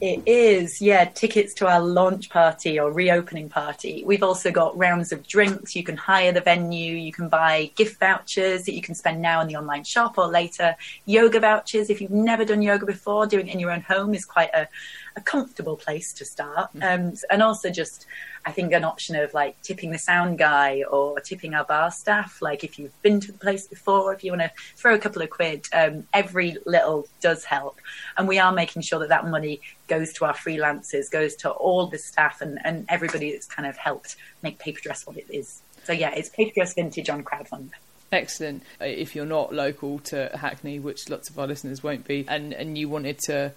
It is, yeah, tickets to our launch party or reopening party. We've also got rounds of drinks. You can hire the venue. You can buy gift vouchers that you can spend now in the online shop or later. Yoga vouchers. If you've never done yoga before, doing it in your own home is quite a, a comfortable place to start. Um, and also just, I think an option of like tipping the sound guy or tipping our bar staff. Like if you've been to the place before, if you want to throw a couple of quid, um, every little does help. And we are making sure that that money goes to our freelancers, goes to all the staff and, and everybody that's kind of helped make Paper Dress what it is. So yeah, it's Paper Dress Vintage on crowdfund. Excellent. If you're not local to Hackney, which lots of our listeners won't be, and, and you wanted to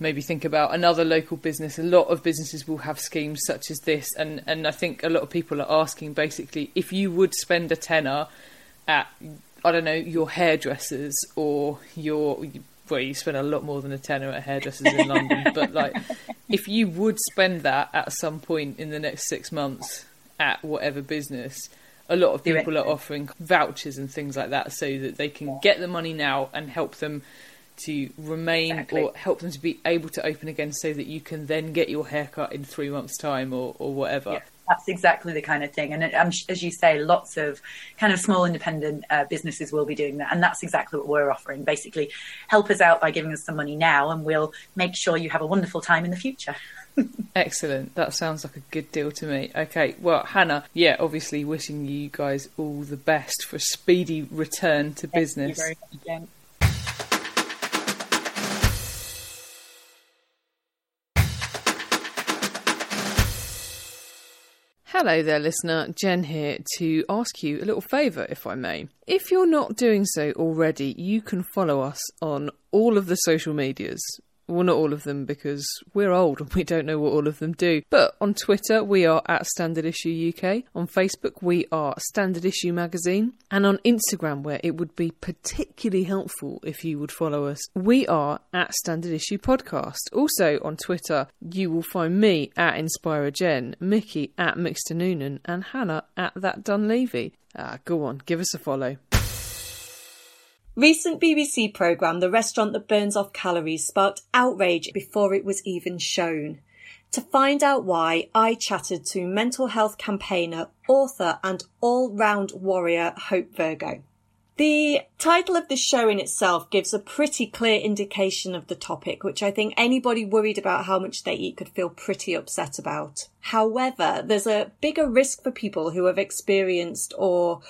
maybe think about another local business, a lot of businesses will have schemes such as this. And, and I think a lot of people are asking basically if you would spend a tenner at, I don't know, your hairdressers or your. Well, you spend a lot more than a tenner at hairdressers in London, but like, if you would spend that at some point in the next six months at whatever business, a lot of people are offering vouchers and things like that so that they can get the money now and help them to remain Exactly. or help them to be able to open again so that you can then get your haircut in three months' time or, or whatever. Yeah, that's exactly the kind of thing. And um, as you say, lots of kind of small independent uh, businesses will be doing that. And that's exactly what we're offering. Basically, help us out by giving us some money now, and we'll make sure you have a wonderful time in the future. Excellent. That sounds like a good deal to me. Okay, well, Hannah, yeah, obviously wishing you guys all the best for a speedy return to business. Thank you Hello there, listener. Jen here to ask you a little favour, if I may. If you're not doing so already, you can follow us on all of the social medias Well, not all of them because we're old and we don't know what all of them do. But on Twitter, we are at Standard Issue UK. On Facebook, we are Standard Issue Magazine. And on Instagram, where it would be particularly helpful if you would follow us, we are at Standard Issue Podcast. Also on Twitter, you will find me at Inspira Jen, Mickey at Mixter Noonan, and Hannah at That Dunleavy. Ah, go on, give us a follow. Recent BBC programme The Restaurant That Burns Off Calories sparked outrage before it was even shown. To find out why, I chatted to mental health campaigner, author, and all round warrior Hope Virgo. The title of the show in itself gives a pretty clear indication of the topic, which I think anybody worried about how much they eat could feel pretty upset about. However, there's a bigger risk for people who have experienced or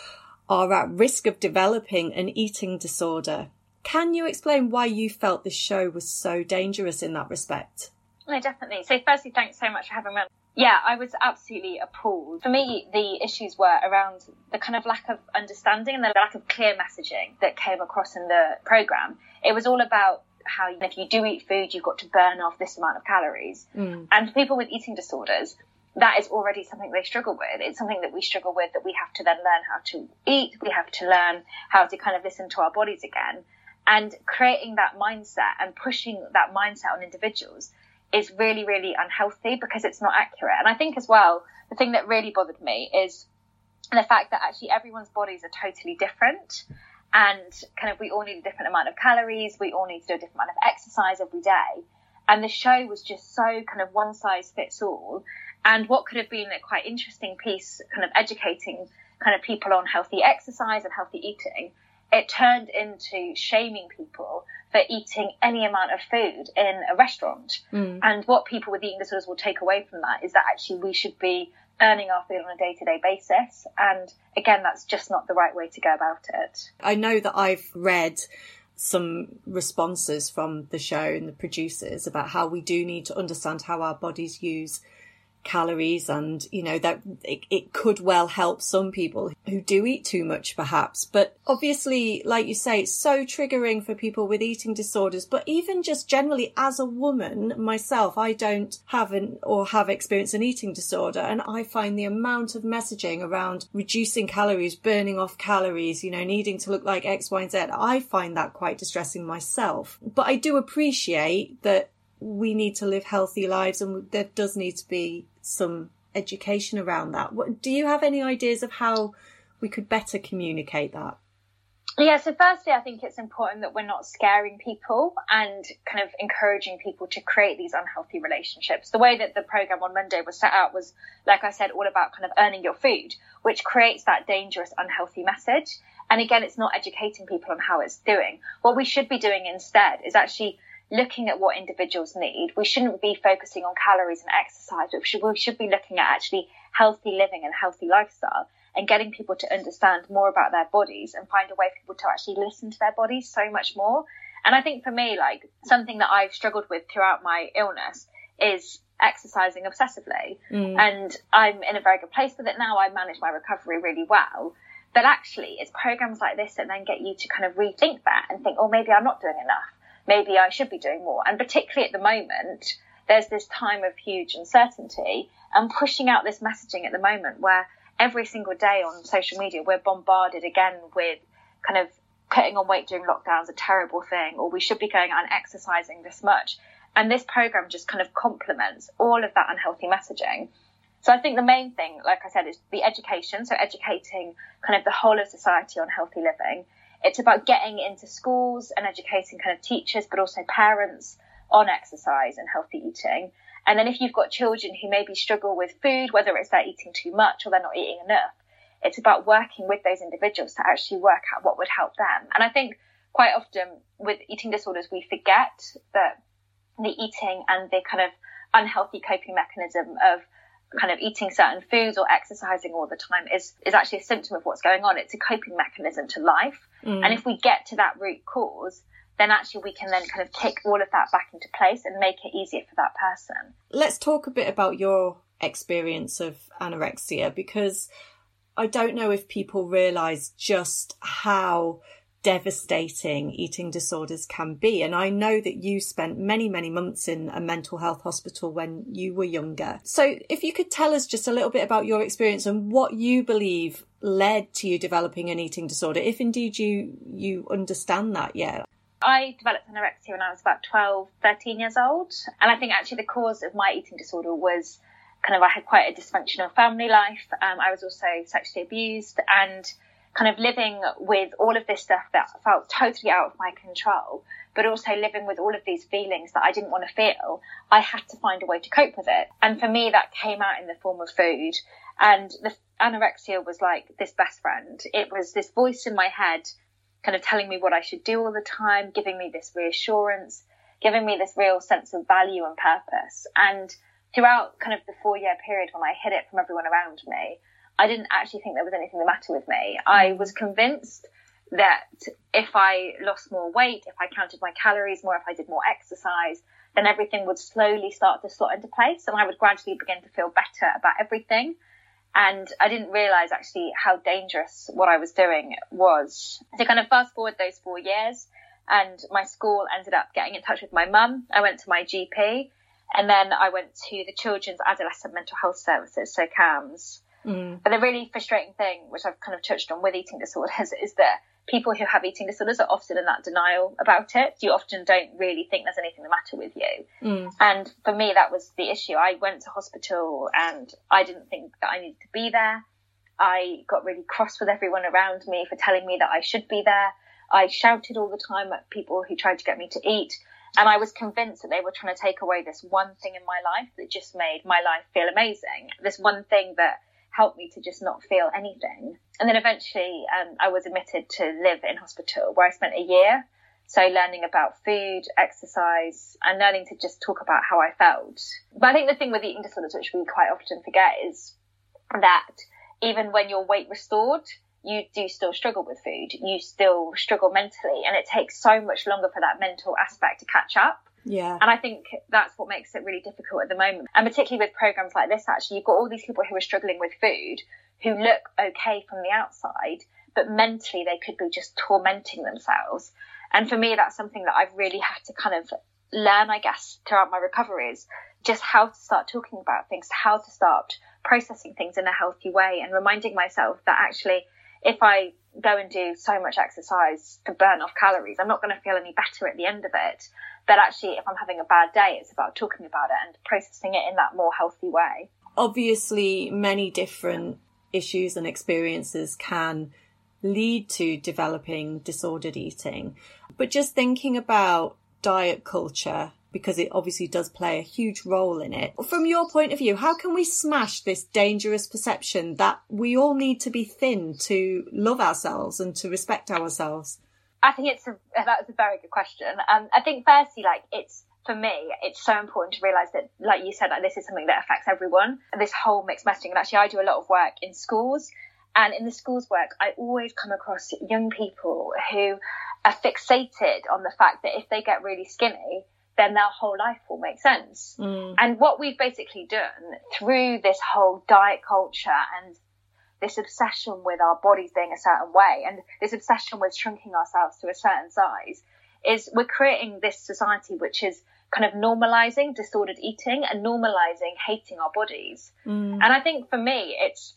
are at risk of developing an eating disorder. Can you explain why you felt this show was so dangerous in that respect? No, definitely. So, firstly, thanks so much for having me. Yeah, I was absolutely appalled. For me, the issues were around the kind of lack of understanding and the lack of clear messaging that came across in the program. It was all about how if you do eat food, you've got to burn off this amount of calories. Mm. And for people with eating disorders, that is already something they struggle with. It's something that we struggle with that we have to then learn how to eat. We have to learn how to kind of listen to our bodies again. And creating that mindset and pushing that mindset on individuals is really, really unhealthy because it's not accurate. And I think as well, the thing that really bothered me is the fact that actually everyone's bodies are totally different. And kind of we all need a different amount of calories. We all need to do a different amount of exercise every day. And the show was just so kind of one size fits all and what could have been a quite interesting piece, kind of educating kind of people on healthy exercise and healthy eating, it turned into shaming people for eating any amount of food in a restaurant. Mm. And what people with eating disorders will take away from that is that actually we should be earning our food on a day to day basis. And again, that's just not the right way to go about it. I know that I've read some responses from the show and the producers about how we do need to understand how our bodies use calories and you know that it, it could well help some people who do eat too much perhaps. But obviously like you say it's so triggering for people with eating disorders. But even just generally as a woman myself i don't have an or have experienced an eating disorder. And i find the amount of messaging around reducing calories burning off calories you know needing to look like x y and z i find that quite distressing myself. But i do appreciate that we need to live healthy lives and there does need to be some education around that. What, do you have any ideas of how we could better communicate that? Yeah, so firstly, I think it's important that we're not scaring people and kind of encouraging people to create these unhealthy relationships. The way that the program on Monday was set out was, like I said, all about kind of earning your food, which creates that dangerous, unhealthy message. And again, it's not educating people on how it's doing. What we should be doing instead is actually looking at what individuals need. We shouldn't be focusing on calories and exercise. We should, we should be looking at actually healthy living and healthy lifestyle and getting people to understand more about their bodies and find a way for people to actually listen to their bodies so much more. And I think for me, like something that I've struggled with throughout my illness is exercising obsessively. Mm. And I'm in a very good place with it now. I manage my recovery really well. But actually, it's programs like this that then get you to kind of rethink that and think, oh, maybe I'm not doing enough maybe I should be doing more. And particularly at the moment, there's this time of huge uncertainty and pushing out this messaging at the moment where every single day on social media, we're bombarded again with kind of putting on weight during lockdown is a terrible thing, or we should be going out and exercising this much. And this program just kind of complements all of that unhealthy messaging. So I think the main thing, like I said, is the education. So educating kind of the whole of society on healthy living it's about getting into schools and educating kind of teachers, but also parents on exercise and healthy eating. And then if you've got children who maybe struggle with food, whether it's they're eating too much or they're not eating enough, it's about working with those individuals to actually work out what would help them. And I think quite often with eating disorders, we forget that the eating and the kind of unhealthy coping mechanism of kind of eating certain foods or exercising all the time is is actually a symptom of what's going on. It's a coping mechanism to life. Mm. And if we get to that root cause, then actually we can then kind of kick all of that back into place and make it easier for that person. Let's talk a bit about your experience of anorexia because I don't know if people realize just how devastating eating disorders can be. And I know that you spent many, many months in a mental health hospital when you were younger. So if you could tell us just a little bit about your experience and what you believe led to you developing an eating disorder, if indeed you, you understand that yet. I developed anorexia when I was about 12, 13 years old. And I think actually the cause of my eating disorder was kind of, I had quite a dysfunctional family life. Um, I was also sexually abused and kind of living with all of this stuff that felt totally out of my control, but also living with all of these feelings that I didn't want to feel, I had to find a way to cope with it. And for me, that came out in the form of food. And the anorexia was like this best friend. It was this voice in my head kind of telling me what I should do all the time, giving me this reassurance, giving me this real sense of value and purpose. And throughout kind of the four year period when I hid it from everyone around me, I didn't actually think there was anything the matter with me. I was convinced that if I lost more weight, if I counted my calories more, if I did more exercise, then everything would slowly start to slot into place and I would gradually begin to feel better about everything. And I didn't realize actually how dangerous what I was doing was. To kind of fast forward those four years and my school ended up getting in touch with my mum. I went to my GP and then I went to the Children's Adolescent Mental Health Services, so CAMHS. Mm. But the really frustrating thing, which I've kind of touched on with eating disorders, is that people who have eating disorders are often in that denial about it. You often don't really think there's anything the matter with you. Mm. And for me, that was the issue. I went to hospital and I didn't think that I needed to be there. I got really cross with everyone around me for telling me that I should be there. I shouted all the time at people who tried to get me to eat. And I was convinced that they were trying to take away this one thing in my life that just made my life feel amazing. This one thing that helped me to just not feel anything. And then eventually um, I was admitted to live in hospital where I spent a year. So learning about food, exercise, and learning to just talk about how I felt. But I think the thing with eating disorders, which we quite often forget, is that even when your weight restored, you do still struggle with food. You still struggle mentally, and it takes so much longer for that mental aspect to catch up. Yeah. And I think that's what makes it really difficult at the moment. And particularly with programs like this, actually, you've got all these people who are struggling with food who look okay from the outside, but mentally they could be just tormenting themselves. And for me, that's something that I've really had to kind of learn, I guess, throughout my recovery is just how to start talking about things, how to start processing things in a healthy way and reminding myself that actually if I go and do so much exercise to burn off calories, I'm not going to feel any better at the end of it. But actually, if I'm having a bad day, it's about talking about it and processing it in that more healthy way. Obviously, many different issues and experiences can lead to developing disordered eating. But just thinking about diet culture because it obviously does play a huge role in it. From your point of view, how can we smash this dangerous perception that we all need to be thin to love ourselves and to respect ourselves? I think it's a that's a very good question. Um, I think firstly, like it's for me, it's so important to realise that, like you said, like this is something that affects everyone. This whole mixed messaging, and actually, I do a lot of work in schools, and in the schools work, I always come across young people who are fixated on the fact that if they get really skinny, then their whole life will make sense. Mm. And what we've basically done through this whole diet culture and this obsession with our bodies being a certain way and this obsession with shrinking ourselves to a certain size is we're creating this society which is kind of normalizing disordered eating and normalizing hating our bodies. Mm. And I think for me, it's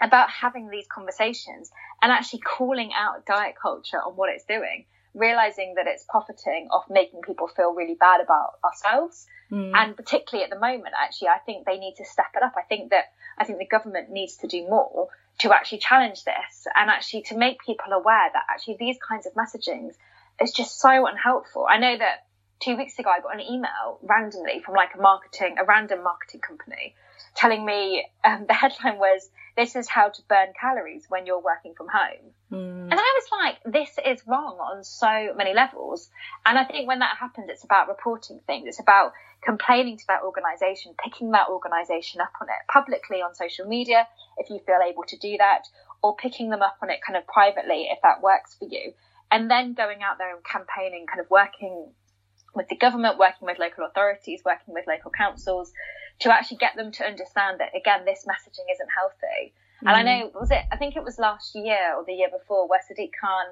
about having these conversations and actually calling out diet culture on what it's doing realizing that it's profiting off making people feel really bad about ourselves. Mm. And particularly at the moment, actually, I think they need to step it up. I think that I think the government needs to do more to actually challenge this and actually to make people aware that actually these kinds of messagings is just so unhelpful. I know that two weeks ago I got an email randomly from like a marketing, a random marketing company telling me um, the headline was this is how to burn calories when you're working from home. Mm. And I was like, this is wrong on so many levels. And I think when that happens, it's about reporting things. It's about complaining to that organization, picking that organization up on it publicly on social media, if you feel able to do that, or picking them up on it kind of privately if that works for you. And then going out there and campaigning, kind of working with the government, working with local authorities, working with local councils to actually get them to understand that again, this messaging isn't healthy. Mm. And I mm. know, was it, I think it was last year or the year before where Sadiq Khan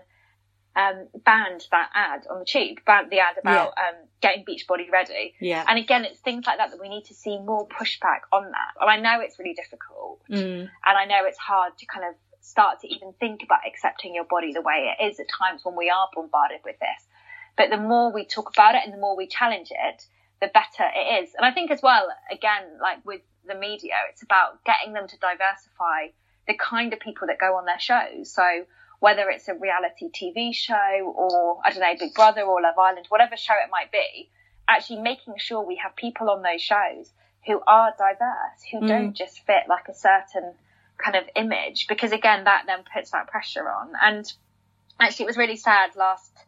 um, banned that ad on the tube, banned the ad about um, getting Beachbody ready. Yeah. And again, it's things like that that we need to see more pushback on that. And I know it's really difficult, Mm. and I know it's hard to kind of start to even think about accepting your body the way it is at times when we are bombarded with this. But the more we talk about it and the more we challenge it, the better it is. And I think as well, again, like with the media, it's about getting them to diversify the kind of people that go on their shows. So whether it's a reality TV show or, I don't know, Big Brother or Love Island, whatever show it might be, actually making sure we have people on those shows who are diverse, who Mm. don't just fit like a certain kind of image, because again, that then puts that pressure on. And actually, it was really sad last,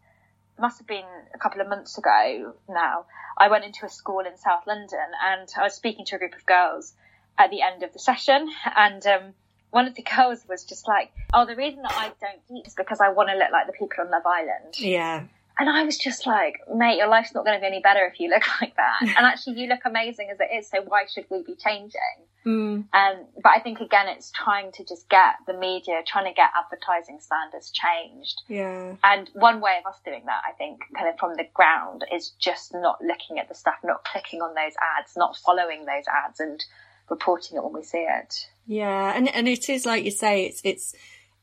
must have been a couple of months ago now. I went into a school in South London and I was speaking to a group of girls at the end of the session and, um, one of the girls was just like, "Oh, the reason that I don't eat is because I want to look like the people on Love Island." Yeah. And I was just like, mate, your life's not going to be any better if you look like that. and actually, you look amazing as it is, so why should we be changing? Mm. Um, but I think, again, it's trying to just get the media, trying to get advertising standards changed. Yeah. And one way of us doing that, I think, kind of from the ground, is just not looking at the stuff, not clicking on those ads, not following those ads, and reporting it when we see it. Yeah, and and it is like you say, it's it's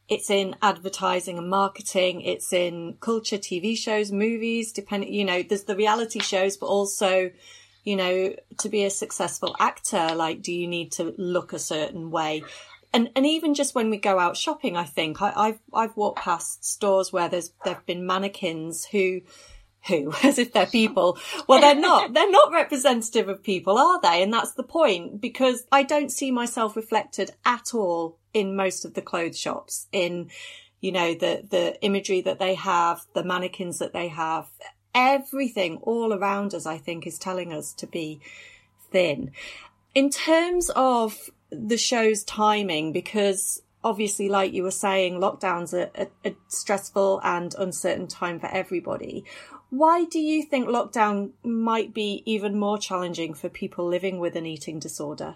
it's in advertising and marketing, it's in culture, TV shows, movies, depending you know, there's the reality shows, but also, you know, to be a successful actor, like do you need to look a certain way? And and even just when we go out shopping, I think I, I've I've walked past stores where there's there've been mannequins who who as if they're people. Well they're not they're not representative of people are they? And that's the point because i don't see myself reflected at all in most of the clothes shops in you know the the imagery that they have the mannequins that they have. Everything all around us i think is telling us to be thin. In terms of the show's timing because obviously like you were saying lockdown's a, a, a stressful and uncertain time for everybody. Why do you think lockdown might be even more challenging for people living with an eating disorder?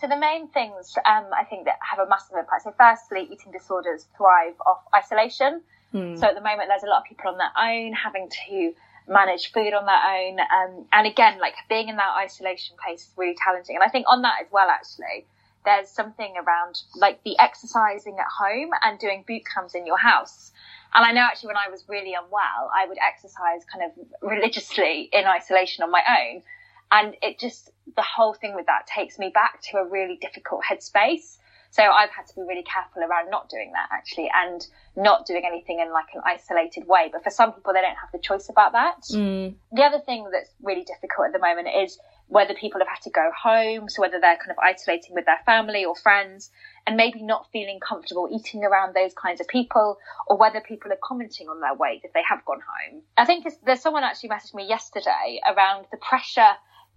So the main things um, I think that have a massive impact. So firstly, eating disorders thrive off isolation. Hmm. So at the moment, there's a lot of people on their own having to manage food on their own. Um, and again, like being in that isolation place is really challenging. And I think on that as well, actually, there's something around like the exercising at home and doing boot camps in your house. And I know actually when I was really unwell, I would exercise kind of religiously in isolation on my own. And it just, the whole thing with that takes me back to a really difficult headspace. So I've had to be really careful around not doing that actually and not doing anything in like an isolated way. But for some people, they don't have the choice about that. Mm. The other thing that's really difficult at the moment is whether people have had to go home. So whether they're kind of isolating with their family or friends and maybe not feeling comfortable eating around those kinds of people or whether people are commenting on their weight if they have gone home. I think there's someone actually messaged me yesterday around the pressure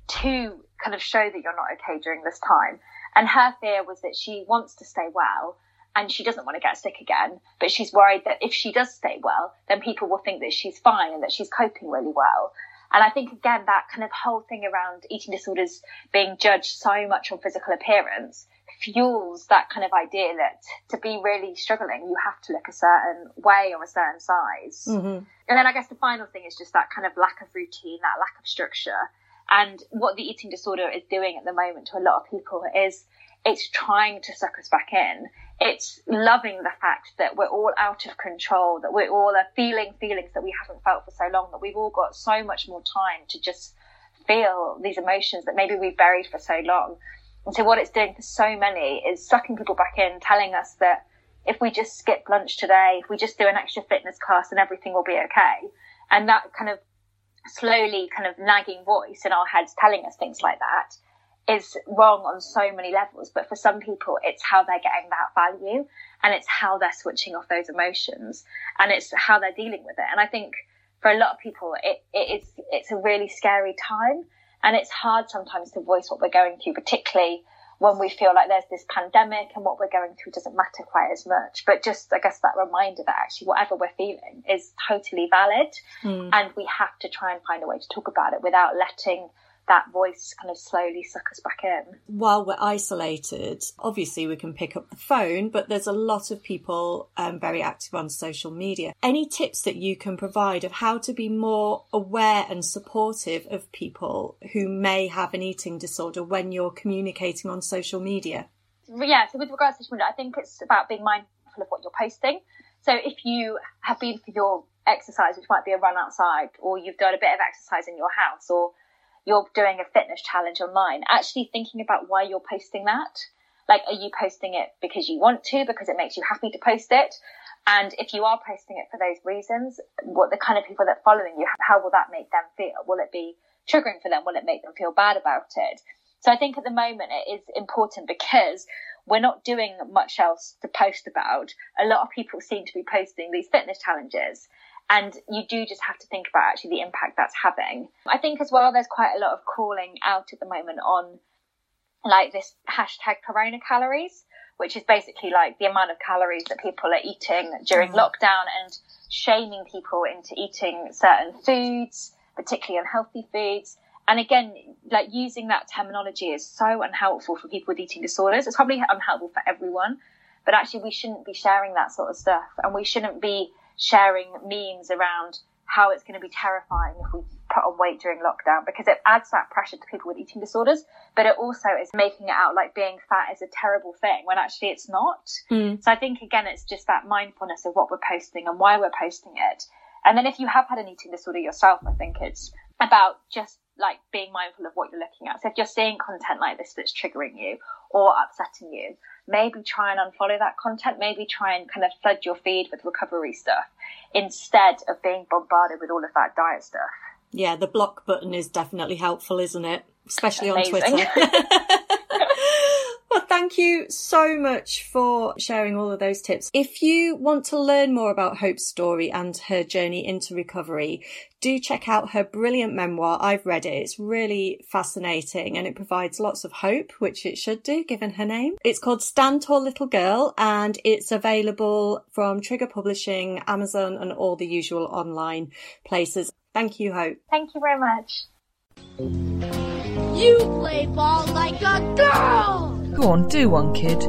to kind of show that you're not okay during this time. And her fear was that she wants to stay well and she doesn't want to get sick again, but she's worried that if she does stay well, then people will think that she's fine and that she's coping really well. And I think again, that kind of whole thing around eating disorders being judged so much on physical appearance fuels that kind of idea that to be really struggling, you have to look a certain way or a certain size. Mm-hmm. And then I guess the final thing is just that kind of lack of routine, that lack of structure. And what the eating disorder is doing at the moment to a lot of people is it's trying to suck us back in. It's loving the fact that we're all out of control, that we're all are feeling feelings that we haven't felt for so long, that we've all got so much more time to just feel these emotions that maybe we've buried for so long. And so what it's doing for so many is sucking people back in, telling us that if we just skip lunch today, if we just do an extra fitness class, then everything will be okay. And that kind of slowly kind of nagging voice in our heads telling us things like that is wrong on so many levels. But for some people, it's how they're getting that value and it's how they're switching off those emotions and it's how they're dealing with it. And I think for a lot of people, it, it is, it's a really scary time and it's hard sometimes to voice what we're going through, particularly when we feel like there's this pandemic and what we're going through doesn't matter quite as much. But just, I guess, that reminder that actually whatever we're feeling is totally valid Mm. and we have to try and find a way to talk about it without letting that voice kind of slowly suck us back in. While we're isolated, obviously we can pick up the phone, but there's a lot of people um, very active on social media. Any tips that you can provide of how to be more aware and supportive of people who may have an eating disorder when you're communicating on social media? Yeah, so with regards to social media, I think it's about being mindful of what you're posting. So if you have been for your exercise, which might be a run outside, or you've done a bit of exercise in your house, or you're doing a fitness challenge online, actually thinking about why you're posting that. Like, are you posting it because you want to, because it makes you happy to post it? And if you are posting it for those reasons, what the kind of people that are following you, how will that make them feel? Will it be triggering for them? Will it make them feel bad about it? So I think at the moment it is important because we're not doing much else to post about. A lot of people seem to be posting these fitness challenges. And you do just have to think about actually the impact that's having. I think as well, there's quite a lot of calling out at the moment on like this hashtag corona calories, which is basically like the amount of calories that people are eating during mm. lockdown and shaming people into eating certain foods, particularly unhealthy foods. And again, like using that terminology is so unhelpful for people with eating disorders. It's probably unhelpful for everyone, but actually we shouldn't be sharing that sort of stuff and we shouldn't be sharing memes around how it's going to be terrifying if we put on weight during lockdown because it adds that pressure to people with eating disorders, but it also is making it out like being fat is a terrible thing when actually it's not. Mm. So I think again, it's just that mindfulness of what we're posting and why we're posting it. And then if you have had an eating disorder yourself, I think it's about just like being mindful of what you're looking at. So if you're seeing content like this that's triggering you or upsetting you, maybe try and unfollow that content. Maybe try and kind of flood your feed with recovery stuff instead of being bombarded with all of that diet stuff. Yeah, the block button is definitely helpful, isn't it? Especially Amazing. on Twitter. Well, thank you so much for sharing all of those tips. If you want to learn more about Hope's story and her journey into recovery, do check out her brilliant memoir. I've read it. It's really fascinating and it provides lots of hope, which it should do given her name. It's called Stand Tall Little Girl and it's available from Trigger Publishing, Amazon and all the usual online places. Thank you, Hope. Thank you very much. You play ball like a girl! Go on, do one, kid.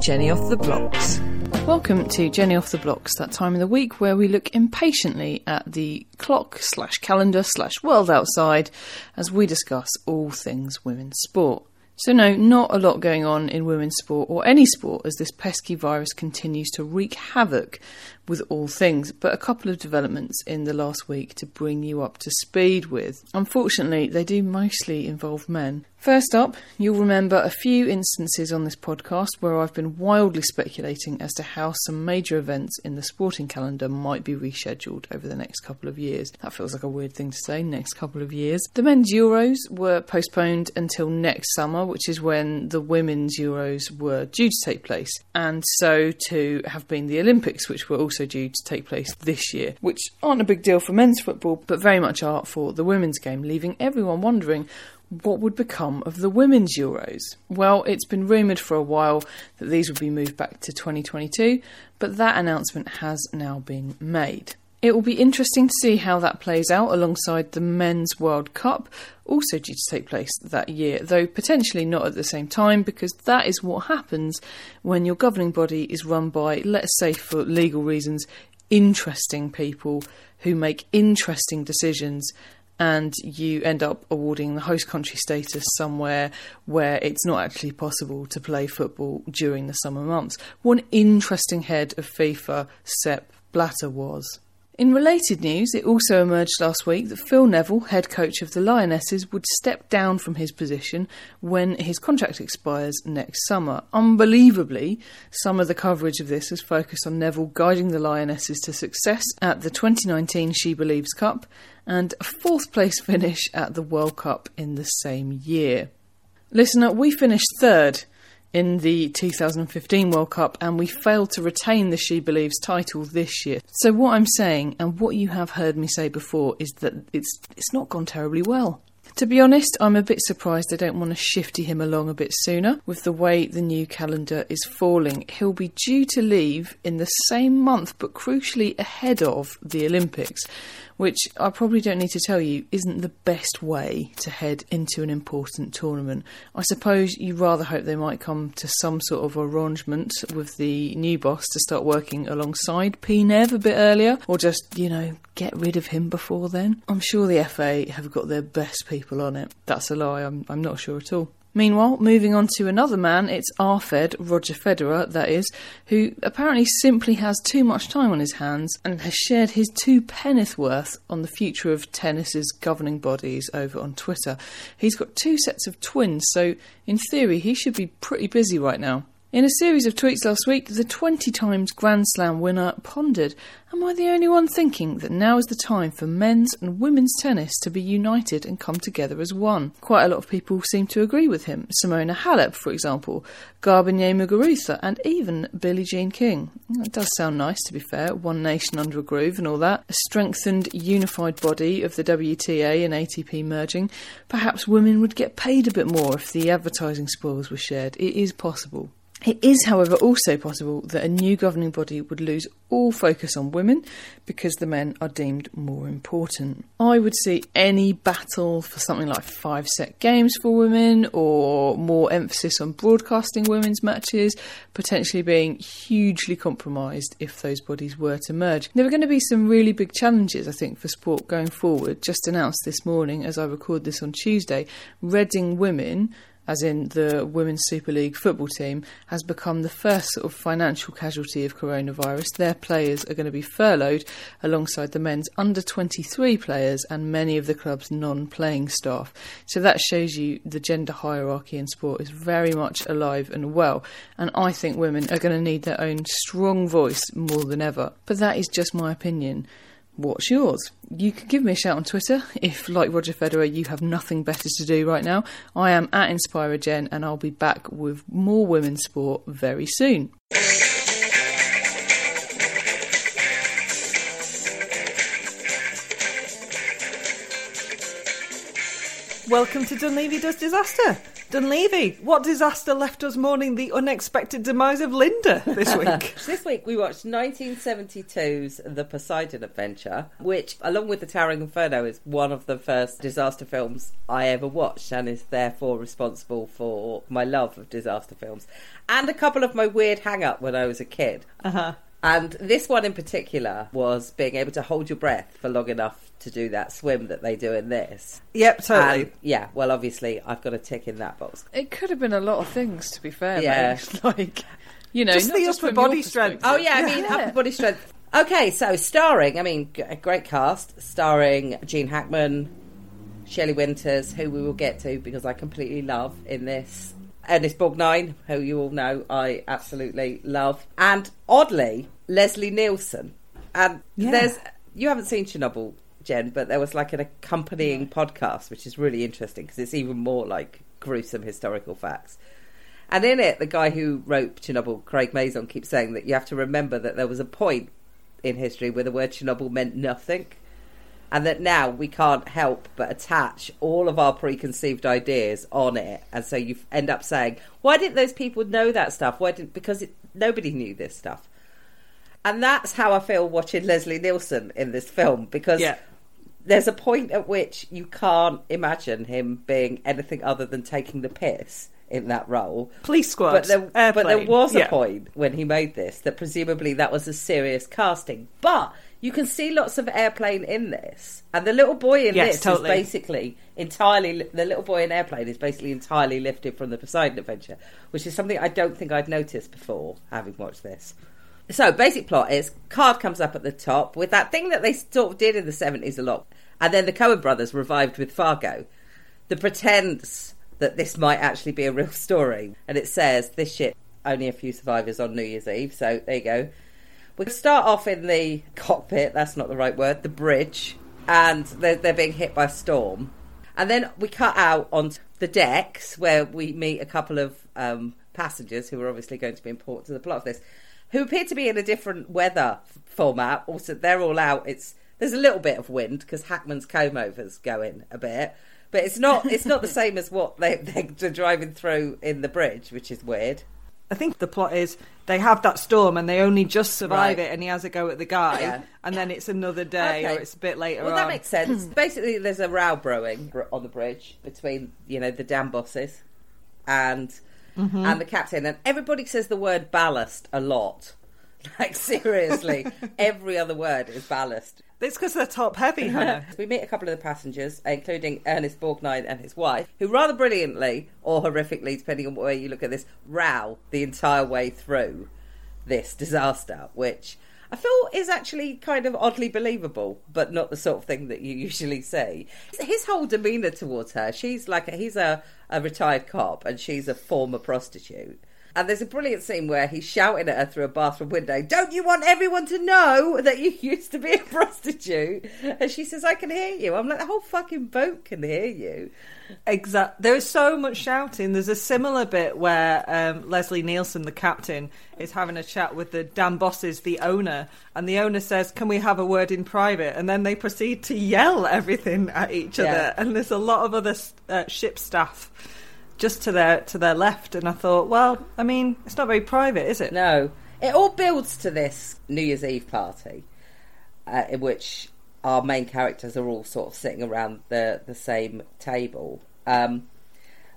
Jenny off the blocks. Welcome to Jenny off the blocks, that time of the week where we look impatiently at the clock slash calendar slash world outside as we discuss all things women's sport. So, no, not a lot going on in women's sport or any sport as this pesky virus continues to wreak havoc with all things, but a couple of developments in the last week to bring you up to speed with. Unfortunately, they do mostly involve men. First up, you'll remember a few instances on this podcast where I've been wildly speculating as to how some major events in the sporting calendar might be rescheduled over the next couple of years. That feels like a weird thing to say, next couple of years. The men's Euros were postponed until next summer, which is when the women's Euros were due to take place. And so too have been the Olympics, which were also due to take place this year, which aren't a big deal for men's football, but very much are for the women's game, leaving everyone wondering what would become of the women's Euros? Well, it's been rumoured for a while that these would be moved back to 2022, but that announcement has now been made. It will be interesting to see how that plays out alongside the Men's World Cup, also due to take place that year, though potentially not at the same time, because that is what happens when your governing body is run by, let's say for legal reasons, interesting people who make interesting decisions and you end up awarding the host country status somewhere where it's not actually possible to play football during the summer months. One interesting head of FIFA, Sepp Blatter, was. In related news, it also emerged last week that Phil Neville, head coach of the Lionesses, would step down from his position when his contract expires next summer. Unbelievably, some of the coverage of this has focused on Neville guiding the Lionesses to success at the 2019 She Believes Cup and a fourth place finish at the World Cup in the same year. Listener, we finished third in the 2015 World Cup and we failed to retain the She Believes title this year. So what I'm saying and what you have heard me say before is that it's it's not gone terribly well. To be honest, I'm a bit surprised they don't want to shifty him along a bit sooner. With the way the new calendar is falling, he'll be due to leave in the same month, but crucially ahead of the Olympics, which I probably don't need to tell you isn't the best way to head into an important tournament. I suppose you rather hope they might come to some sort of arrangement with the new boss to start working alongside P Nev a bit earlier, or just, you know, get rid of him before then. I'm sure the FA have got their best people on it. That's a lie, I'm, I'm not sure at all. Meanwhile, moving on to another man, it's RFED, Roger Federer, that is, who apparently simply has too much time on his hands and has shared his two penneth worth on the future of tennis's governing bodies over on Twitter. He's got two sets of twins, so in theory, he should be pretty busy right now. In a series of tweets last week, the 20 times Grand Slam winner pondered Am I the only one thinking that now is the time for men's and women's tennis to be united and come together as one? Quite a lot of people seem to agree with him. Simona Halep, for example, Garbiñe Muguruza, and even Billie Jean King. It does sound nice, to be fair. One nation under a groove and all that. A strengthened, unified body of the WTA and ATP merging. Perhaps women would get paid a bit more if the advertising spoils were shared. It is possible. It is, however, also possible that a new governing body would lose all focus on women because the men are deemed more important. I would see any battle for something like five set games for women or more emphasis on broadcasting women's matches potentially being hugely compromised if those bodies were to merge. There are going to be some really big challenges, I think, for sport going forward. Just announced this morning, as I record this on Tuesday, Reading Women as in the Women's Super League football team, has become the first sort of financial casualty of coronavirus. Their players are going to be furloughed alongside the men's under 23 players and many of the club's non playing staff. So that shows you the gender hierarchy in sport is very much alive and well. And I think women are going to need their own strong voice more than ever. But that is just my opinion. What's yours? You can give me a shout on Twitter if, like Roger Federer, you have nothing better to do right now. I am at InspiraGen and I'll be back with more women's sport very soon. Welcome to Dunleavy Does Disaster. Dunleavy, what disaster left us mourning the unexpected demise of Linda this week? this week we watched 1972's The Poseidon Adventure, which, along with The Towering Inferno, is one of the first disaster films I ever watched and is therefore responsible for my love of disaster films. And a couple of my weird hang up when I was a kid. Uh huh. And this one in particular was being able to hold your breath for long enough to do that swim that they do in this. Yep, totally. And, yeah, well, obviously, I've got a tick in that box. It could have been a lot of things, to be fair. Yeah. mate. like you know, Just the just upper body strength. Oh, yeah, I mean, upper body strength. Okay, so starring, I mean, g- a great cast, starring Gene Hackman, Shelley Winters, who we will get to because I completely love in this. Ernest Borgnine, who you all know I absolutely love. And oddly, Leslie Nielsen. And Yeah. there's, you haven't seen Chernobyl, Jen, but there was like an accompanying podcast, which is really interesting because it's even more like gruesome historical facts. And in it, the guy who wrote Chernobyl, Craig Mazin, keeps saying that you have to remember that there was a point in history where the word Chernobyl meant nothing. And that now we can't help but attach all of our preconceived ideas on it. And so you end up saying, why didn't those people know that stuff? Why didn't, because it, nobody knew this stuff. And that's how I feel watching Leslie Nielsen in this film because Yeah. There's a point at which you can't imagine him being anything other than taking the piss in that role. Police squad. But there, but there was a Yeah. point when he made this that presumably that was a serious casting. But you can see lots of airplane in this, and the little boy in Yes, this totally. is basically entirely the little boy in airplane is basically entirely lifted from the Poseidon Adventure, which is something I don't think I'd noticed before having watched this. So, basic plot is card comes up at the top with that thing that they sort of did in the 70s a lot. And then the Coen brothers revived with Fargo. The pretense that this might actually be a real story. And it says, this shit, only a few survivors on New Year's Eve. So, there you go. We'll start off in the cockpit, that's not the right word, the bridge. And they're, they're being hit by a storm. And then we cut out onto the decks where we meet a couple of um, passengers who are obviously going to be important to the plot of this, who appear to be in a different weather format. Also, they're all out. It's There's a little bit of wind because Hackman's comb over's going a bit, but it's not. It's not the same as what they, they're driving through in the bridge, which is weird. I think the plot is they have that storm and they only just survive Right. it, and he has a go at the guy, Yeah. and then it's another day Okay. or it's a bit later Well, on. that makes sense. Basically, there's a row brewing on the bridge between you know the damn bosses and Mhm. and the captain, and everybody says the word ballast a lot. Like seriously, every other word is ballast. It's because they're top heavy, Hannah. we meet a couple of the passengers, including Ernest Borgnine and his wife, who rather brilliantly or horrifically, depending on where you look at this, row the entire way through this disaster, which I feel is actually kind of oddly believable, but not the sort of thing that you usually see. His whole demeanour towards her, she's like, a, he's a, a retired cop and she's a former prostitute. And there's a brilliant scene where he's shouting at her through a bathroom window, Don't you want everyone to know that you used to be a prostitute? And she says, I can hear you. I'm like, the whole fucking boat can hear you. Exact. There is so much shouting. There's a similar bit where um, Leslie Nielsen, the captain, is having a chat with the damn bosses, the owner, and the owner says, "Can we have a word in private?" And then they proceed to yell everything at each Yeah. other. And there's a lot of other uh, ship staff just to their to their left. And I thought, well, I mean, it's not very private, is it? No. It all builds to this New Year's Eve party, uh, in which our main characters are all sort of sitting around the, the same table. Um,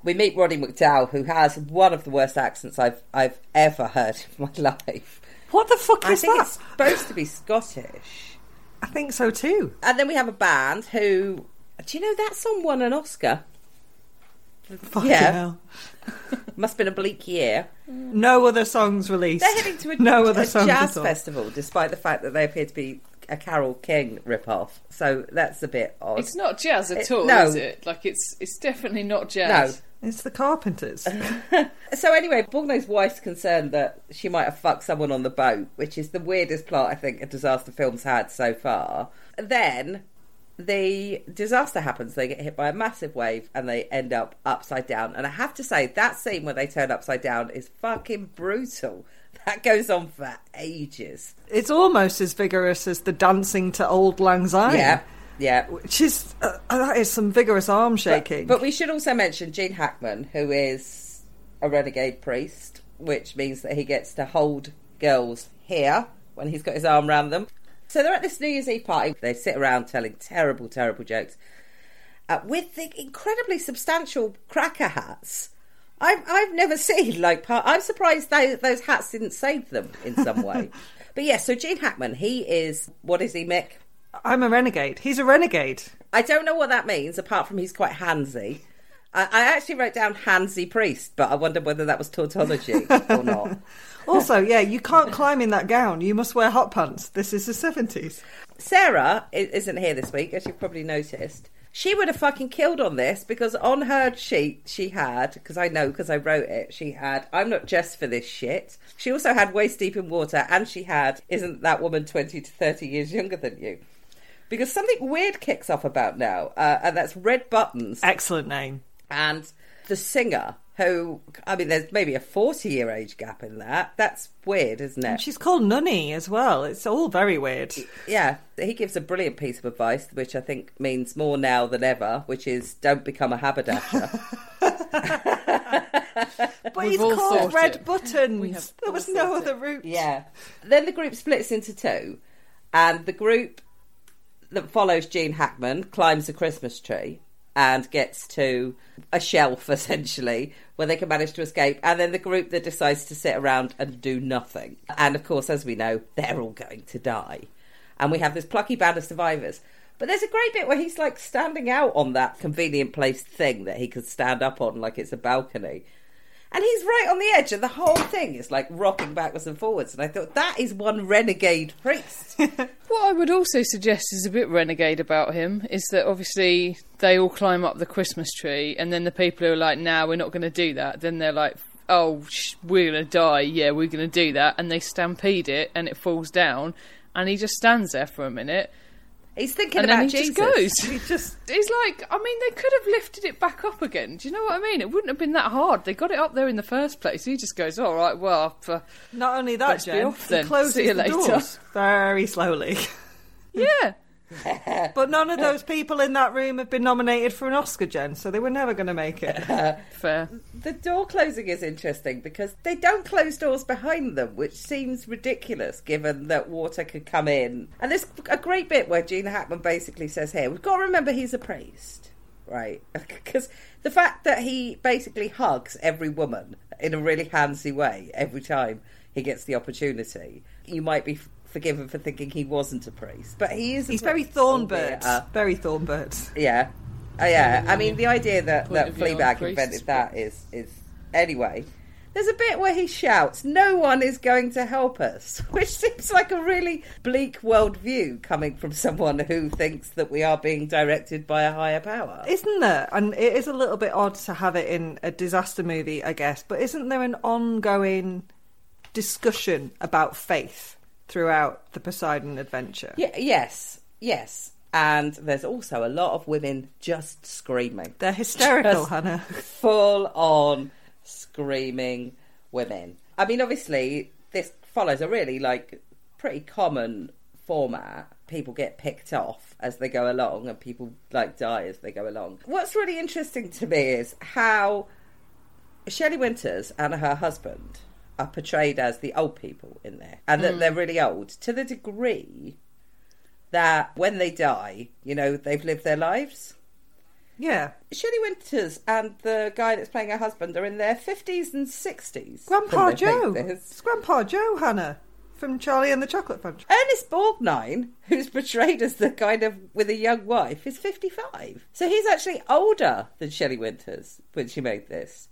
we meet Roddy McDowall, who has one of the worst accents I've I've ever heard in my life. What the fuck I is think that? it's supposed to be Scottish. I think so too. And then we have a band who, do you know that song won an Oscar? Fucking yeah, hell. must have been a bleak year. No other songs released. They're heading to a, no other a songs jazz festival, despite the fact that they appear to be a Carole King rip-off. So that's a bit odd. It's not jazz at It- all, no. is it? Like it's it's definitely not jazz. No. It's the Carpenters. So anyway, Borgno's wife's concerned that she might have fucked someone on the boat, which is the weirdest plot I think a disaster film's had so far. Then the disaster happens. They get hit by a massive wave and they end up upside down. And I have to say, that scene where they turn upside down is fucking brutal. That goes on for ages. It's almost as vigorous as the dancing to Auld Lang Syne. Yeah, yeah. Which is uh, that is some vigorous arm shaking. But, but we should also mention Gene Hackman, who is a renegade priest, which means that he gets to hold girls here when he's got his arm around them. So they're at this New Year's Eve party. They sit around telling terrible, terrible jokes uh, with the incredibly substantial cracker hats. I've I've never seen like. Par- I'm surprised those those hats didn't save them in some way. but yes, so Gene Hackman, he is what is he, Mick? I'm a renegade. He's a renegade. I don't know what that means, apart from he's quite handsy. I, I actually wrote down handsy priest, but I wonder whether that was tautology or not. Also, yeah, you can't climb in that gown. You must wear hot pants. This is the 70s. Sarah isn't here this week, as you've probably noticed. She would have fucking killed on this because on her sheet she had, because I know because I wrote it, she had, I'm not just for this shit. She also had waist deep in water and she had, isn't that woman 20 to 30 years younger than you? Because something weird kicks off about now, uh, and that's Red Buttons. Excellent name. and the singer who i mean there's maybe a 40 year age gap in that that's weird isn't And it she's called Nonnie as well. It's all very weird. yeah he gives a brilliant piece of advice which i think means more now than ever which is don't become a haberdasher But We've he's called Red it. Buttons. There was no other route. yeah then the group splits into two and the group that follows gene hackman climbs a christmas tree and gets to a shelf essentially where they can manage to escape. And then the group that decides to sit around and do nothing. And of course as we know they're all going to die. And we have this plucky band of survivors. But there's a great bit where he's like standing out on that convenient placed thing that he could stand up on like it's a balcony and he's right on the edge and the whole thing. Is like rocking backwards and forwards. And i thought that is one renegade priest. What I would also suggest is a bit renegade about him is that obviously they all climb up the Christmas tree, and then the people who are like, "Nah, we're not going to do that." Then they're like, "Oh, sh- we're going to die. Yeah, we're going to do that," and they stampede it, and it falls down, and he just stands there for a minute, he's thinking and about then he jesus just goes. He just He's like, I mean, they could have lifted it back up again. Do you know what I mean? It wouldn't have been that hard. They got it up there in the first place. He just goes, "All right, well." uh, not only that, Let's Jen, off he then. closes See you the later. doors very slowly. Yeah. But none of those people in that room have been nominated for an Oscar, Jen, so they were never going to make it. Fair. The door closing is interesting because they don't close doors behind them, which seems ridiculous given that water could come in. And there's a great bit where Gene Hackman basically says, Here, we've got to remember he's a priest, right? Because the fact that he basically hugs every woman in a really handsy way every time he gets the opportunity, you might be forgiven for thinking he wasn't a priest. But he is a He's very priest, Thornbird. uh, very Thornbird. yeah, oh, yeah. I mean, the idea that Point that of view on Fleabag priests, invented that is is anyway. There's a bit where he shouts, "No one is going to help us," which seems like a really bleak worldview coming from someone who thinks that we are being directed by a higher power. Isn't there? And it is a little bit odd to have it in a disaster movie, I guess, but isn't there an ongoing discussion about faith throughout the Poseidon adventure? Yeah, yes, yes. And there's also a lot of women just screaming. They're hysterical, Just Hannah. Full on screaming women. I mean, obviously, this follows a really like pretty common format. People get picked off as they go along, and people like die as they go along. What's really interesting to me is how Shelley Winters and her husband are portrayed as the old people in there, and that mm. they're really old to the degree that when they die, you know, they've lived their lives. Yeah. Shelley Winters and the guy that's playing her husband are in their 50s and 60s. Grandpa when they make Joe. It's Grandpa Joe, Hannah, from Charlie and the Chocolate Factory. Ernest Borgnine, who's portrayed as the kind of with a young wife, is 55. So he's actually older than Shelley Winters when she made this.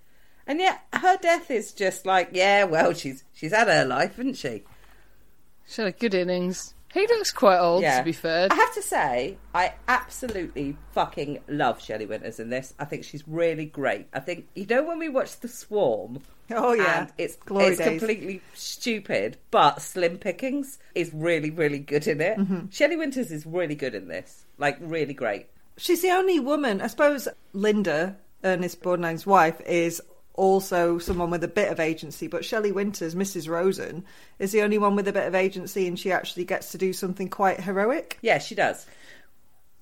And yet her death is just like, yeah, well, she's she's had her life, hasn't she? She had a good innings. He looks quite old, Yeah. to be fair. I have to say, I absolutely fucking love Shelley Winters in this. I think she's really great. I think you know when we watched The Swarm. Oh, yeah. and it's Glory it's days. completely stupid, but Slim Pickens is really really good in it. Mm-hmm. Shelley Winters is really good in this, like really great. She's the only woman, I suppose Linda, Ernest Borgnine's wife, is also someone with a bit of agency, but Shelley Winters, Mrs. Rosen, is the only one with a bit of agency and she actually gets to do something quite heroic. Yeah, she does.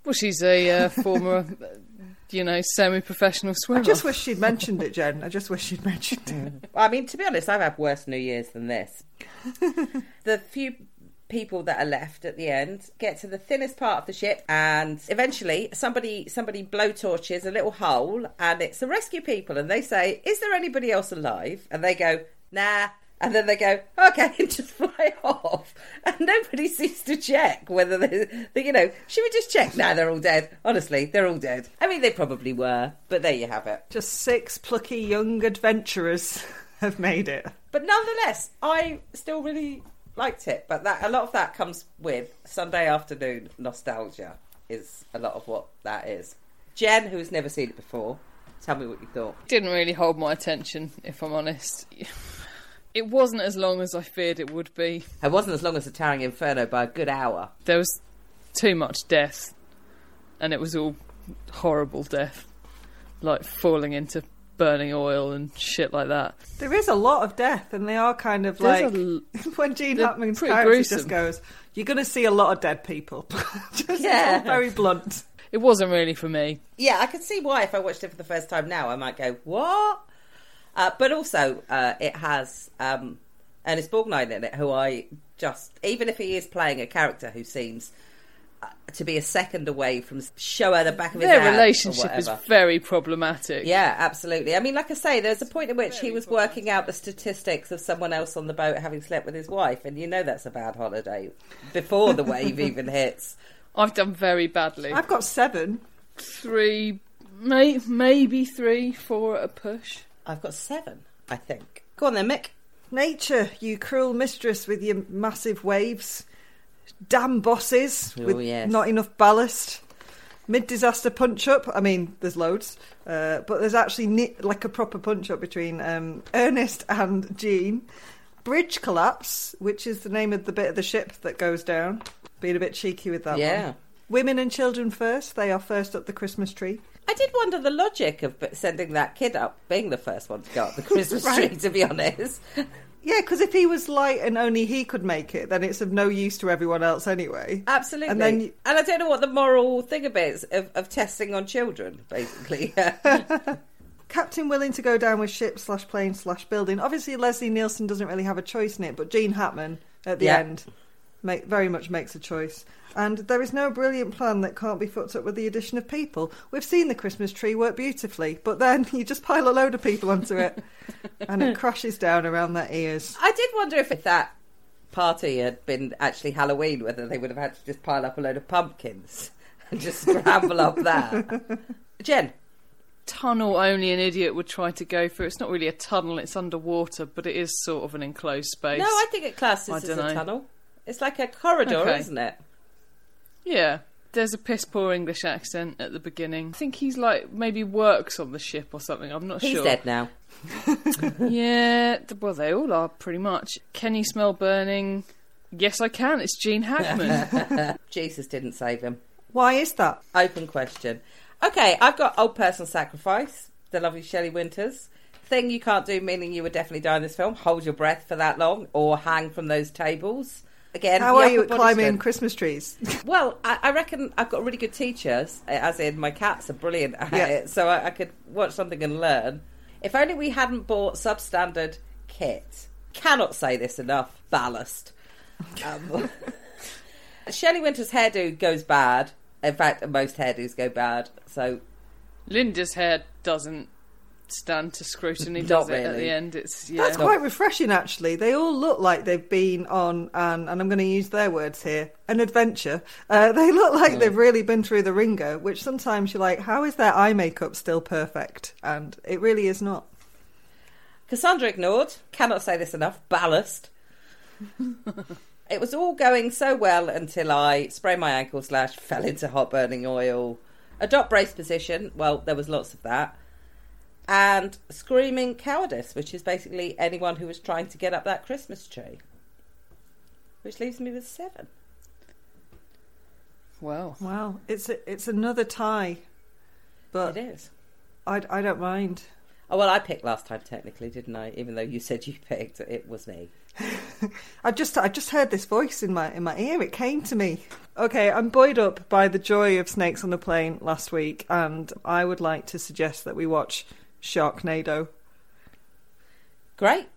Well, she's a uh, former, you know, semi-professional swimmer. I just wish she'd mentioned it, Jen. I just wish she'd mentioned it. I mean, to be honest, I've had worse New Years than this. the few people that are left at the end get to the thinnest part of the ship, and eventually somebody somebody blow torches a little hole, and it's the rescue people, and they say, "Is there anybody else alive?" And they go, "Nah." And then they go, okay, and just fly off. And nobody seems to check whether they, they, you know, should we just check? Nah, they're all dead. Honestly, they're all dead. I mean, they probably were, but there you have it. Just six plucky young adventurers have made it. But nonetheless, I still really liked it. But that a lot of that comes with Sunday afternoon nostalgia. Is a lot of what that is. Jen, who's never seen it before, tell me what you thought. didn't really hold my attention, if I'm honest. It wasn't as long as I feared it would be. It wasn't as long as the Towering Inferno by a good hour. There was too much death, and it was all horrible death, like falling into burning oil and shit like that. There is a lot of death, and they are kind of There's like a l- when Gene they're Hackman's character gruesome. just goes, "You're going to see a lot of dead people." just Yeah. very blunt. It wasn't really for me. Yeah, I could see why if I watched it for the first time now, I might go, what? Uh, but also, uh, it has um, Ernest Borgnine in it, who I just, even if he is playing a character who seems to be a second away from show her the back of his Their relationship is very problematic. Yeah, absolutely. I mean, like I say, there's a point at which he was working out the statistics of someone else on the boat having slept with his wife, and you know that's a bad holiday before the wave even hits. I've done very badly. I've got seven. Three, may, maybe three, four at a push. I've got seven, I think. Go on then, Mick. Nature, you cruel mistress with your massive waves. Damn bosses Oh, with yes. not enough ballast. Mid disaster punch up. I mean, there's loads, uh, but there's actually ni- like a proper punch up between um, Ernest and Gene. Bridge collapse, which is the name of the bit of the ship that goes down. Being a bit cheeky with that Yeah. one. Women and children first. They are first up the Christmas tree. I did wonder the logic of sending that kid up being the first one to go up the Christmas Right. tree, to be honest. Yeah, because if he was light and only he could make it, then it's of no use to everyone else anyway. Absolutely. And then and I don't know what the moral thing of it is of, of testing on children, basically. Captain willing to go down with ship slash plane slash building. Obviously, Leslie Nielsen doesn't really have a choice in it, but Gene Hackman at the Yeah. end make, very much makes a choice. And there is no brilliant plan that can't be fucked up with the addition of people. We've seen the Christmas tree work beautifully, but then you just pile a load of people onto it, and it crashes down around their ears. I did wonder if that party had been actually Halloween, whether they would have had to just pile up a load of pumpkins and just scramble up there. Jen, Tunnel only an idiot would try to go through. It's not really a tunnel; it's underwater, but it is sort of an enclosed space. no, I think it classes as a dunno. tunnel. It's like a corridor, Okay. isn't it? Yeah. There's a piss poor English accent at the beginning. I think he's like maybe works on the ship or something. I'm not He's sure. He's dead now. Yeah, well, they all are pretty much. Can you smell burning? Yes, I can. It's Gene Hackman. Jesus didn't save him. Why is that? Open question. Okay, I've got old person sacrifice. The lovely Shelley Winters. Thing you can't do, meaning you would definitely die in this film. Hold your breath for that long, or hang from those tables. Again, How are you at climbing strength. Christmas trees? Well, I, I reckon I've got really good teachers, as in my cats are brilliant at Yeah. it, so I, I could watch something and learn. If only we hadn't bought substandard kit. Cannot say this enough. Ballast. Um, Shelley Winter's hairdo goes bad. In fact, most hairdos go bad. So Linda's hair doesn't stand to scrutiny, Not does it? At really. the end, it's yeah. That's quite refreshing, actually. They all look like they've been on an, and I'm going to use their words here, an adventure. Uh, they look like they've really been through the ringer, which sometimes you're like, how is their eye makeup still perfect? And it really is not. Cassandra ignored. Cannot say this enough. Ballast. it was all going so well until I sprained my ankle slash fell into hot burning oil. Adopt brace position. Well, there was lots of that. And screaming cowardice, which is basically anyone who was trying to get up that Christmas tree. Which leaves me with seven. Well, Wow, it's a, it's another tie, but It is. I, I don't mind. Oh well, I picked last time technically, didn't I? Even though you said you picked, it was me. I just I just heard this voice in my in my ear. It came to me. Okay, I'm buoyed up by the joy of Snakes on the Plane last week, and I would like to suggest that we watch Sharknado. Great.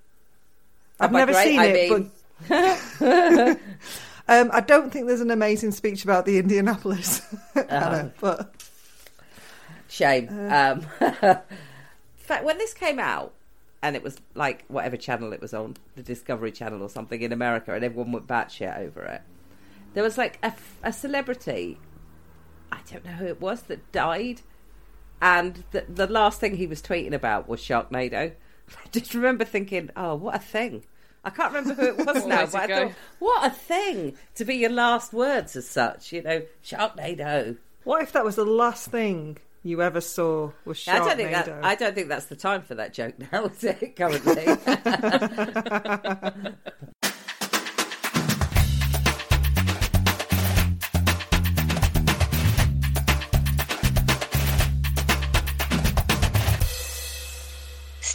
I've never great, seen I it, mean- but um, I don't think there's an amazing speech about the Indianapolis, Uh-huh. But Shame. Uh. um, in fact, when this came out, and it was like whatever channel it was on, the Discovery Channel or something in America, and everyone went batshit over it. There was like a, a celebrity, I don't know who it was, that died, and the, the last thing he was tweeting about was Sharknado. I just remember thinking, oh, what a thing. I can't remember who it was now, but I go. thought, what a thing to be your last words as such, you know, Sharknado. what if that was the last thing you ever saw was Sharknado? I don't think that. I don't think that's the time for that joke now, is it? Currently,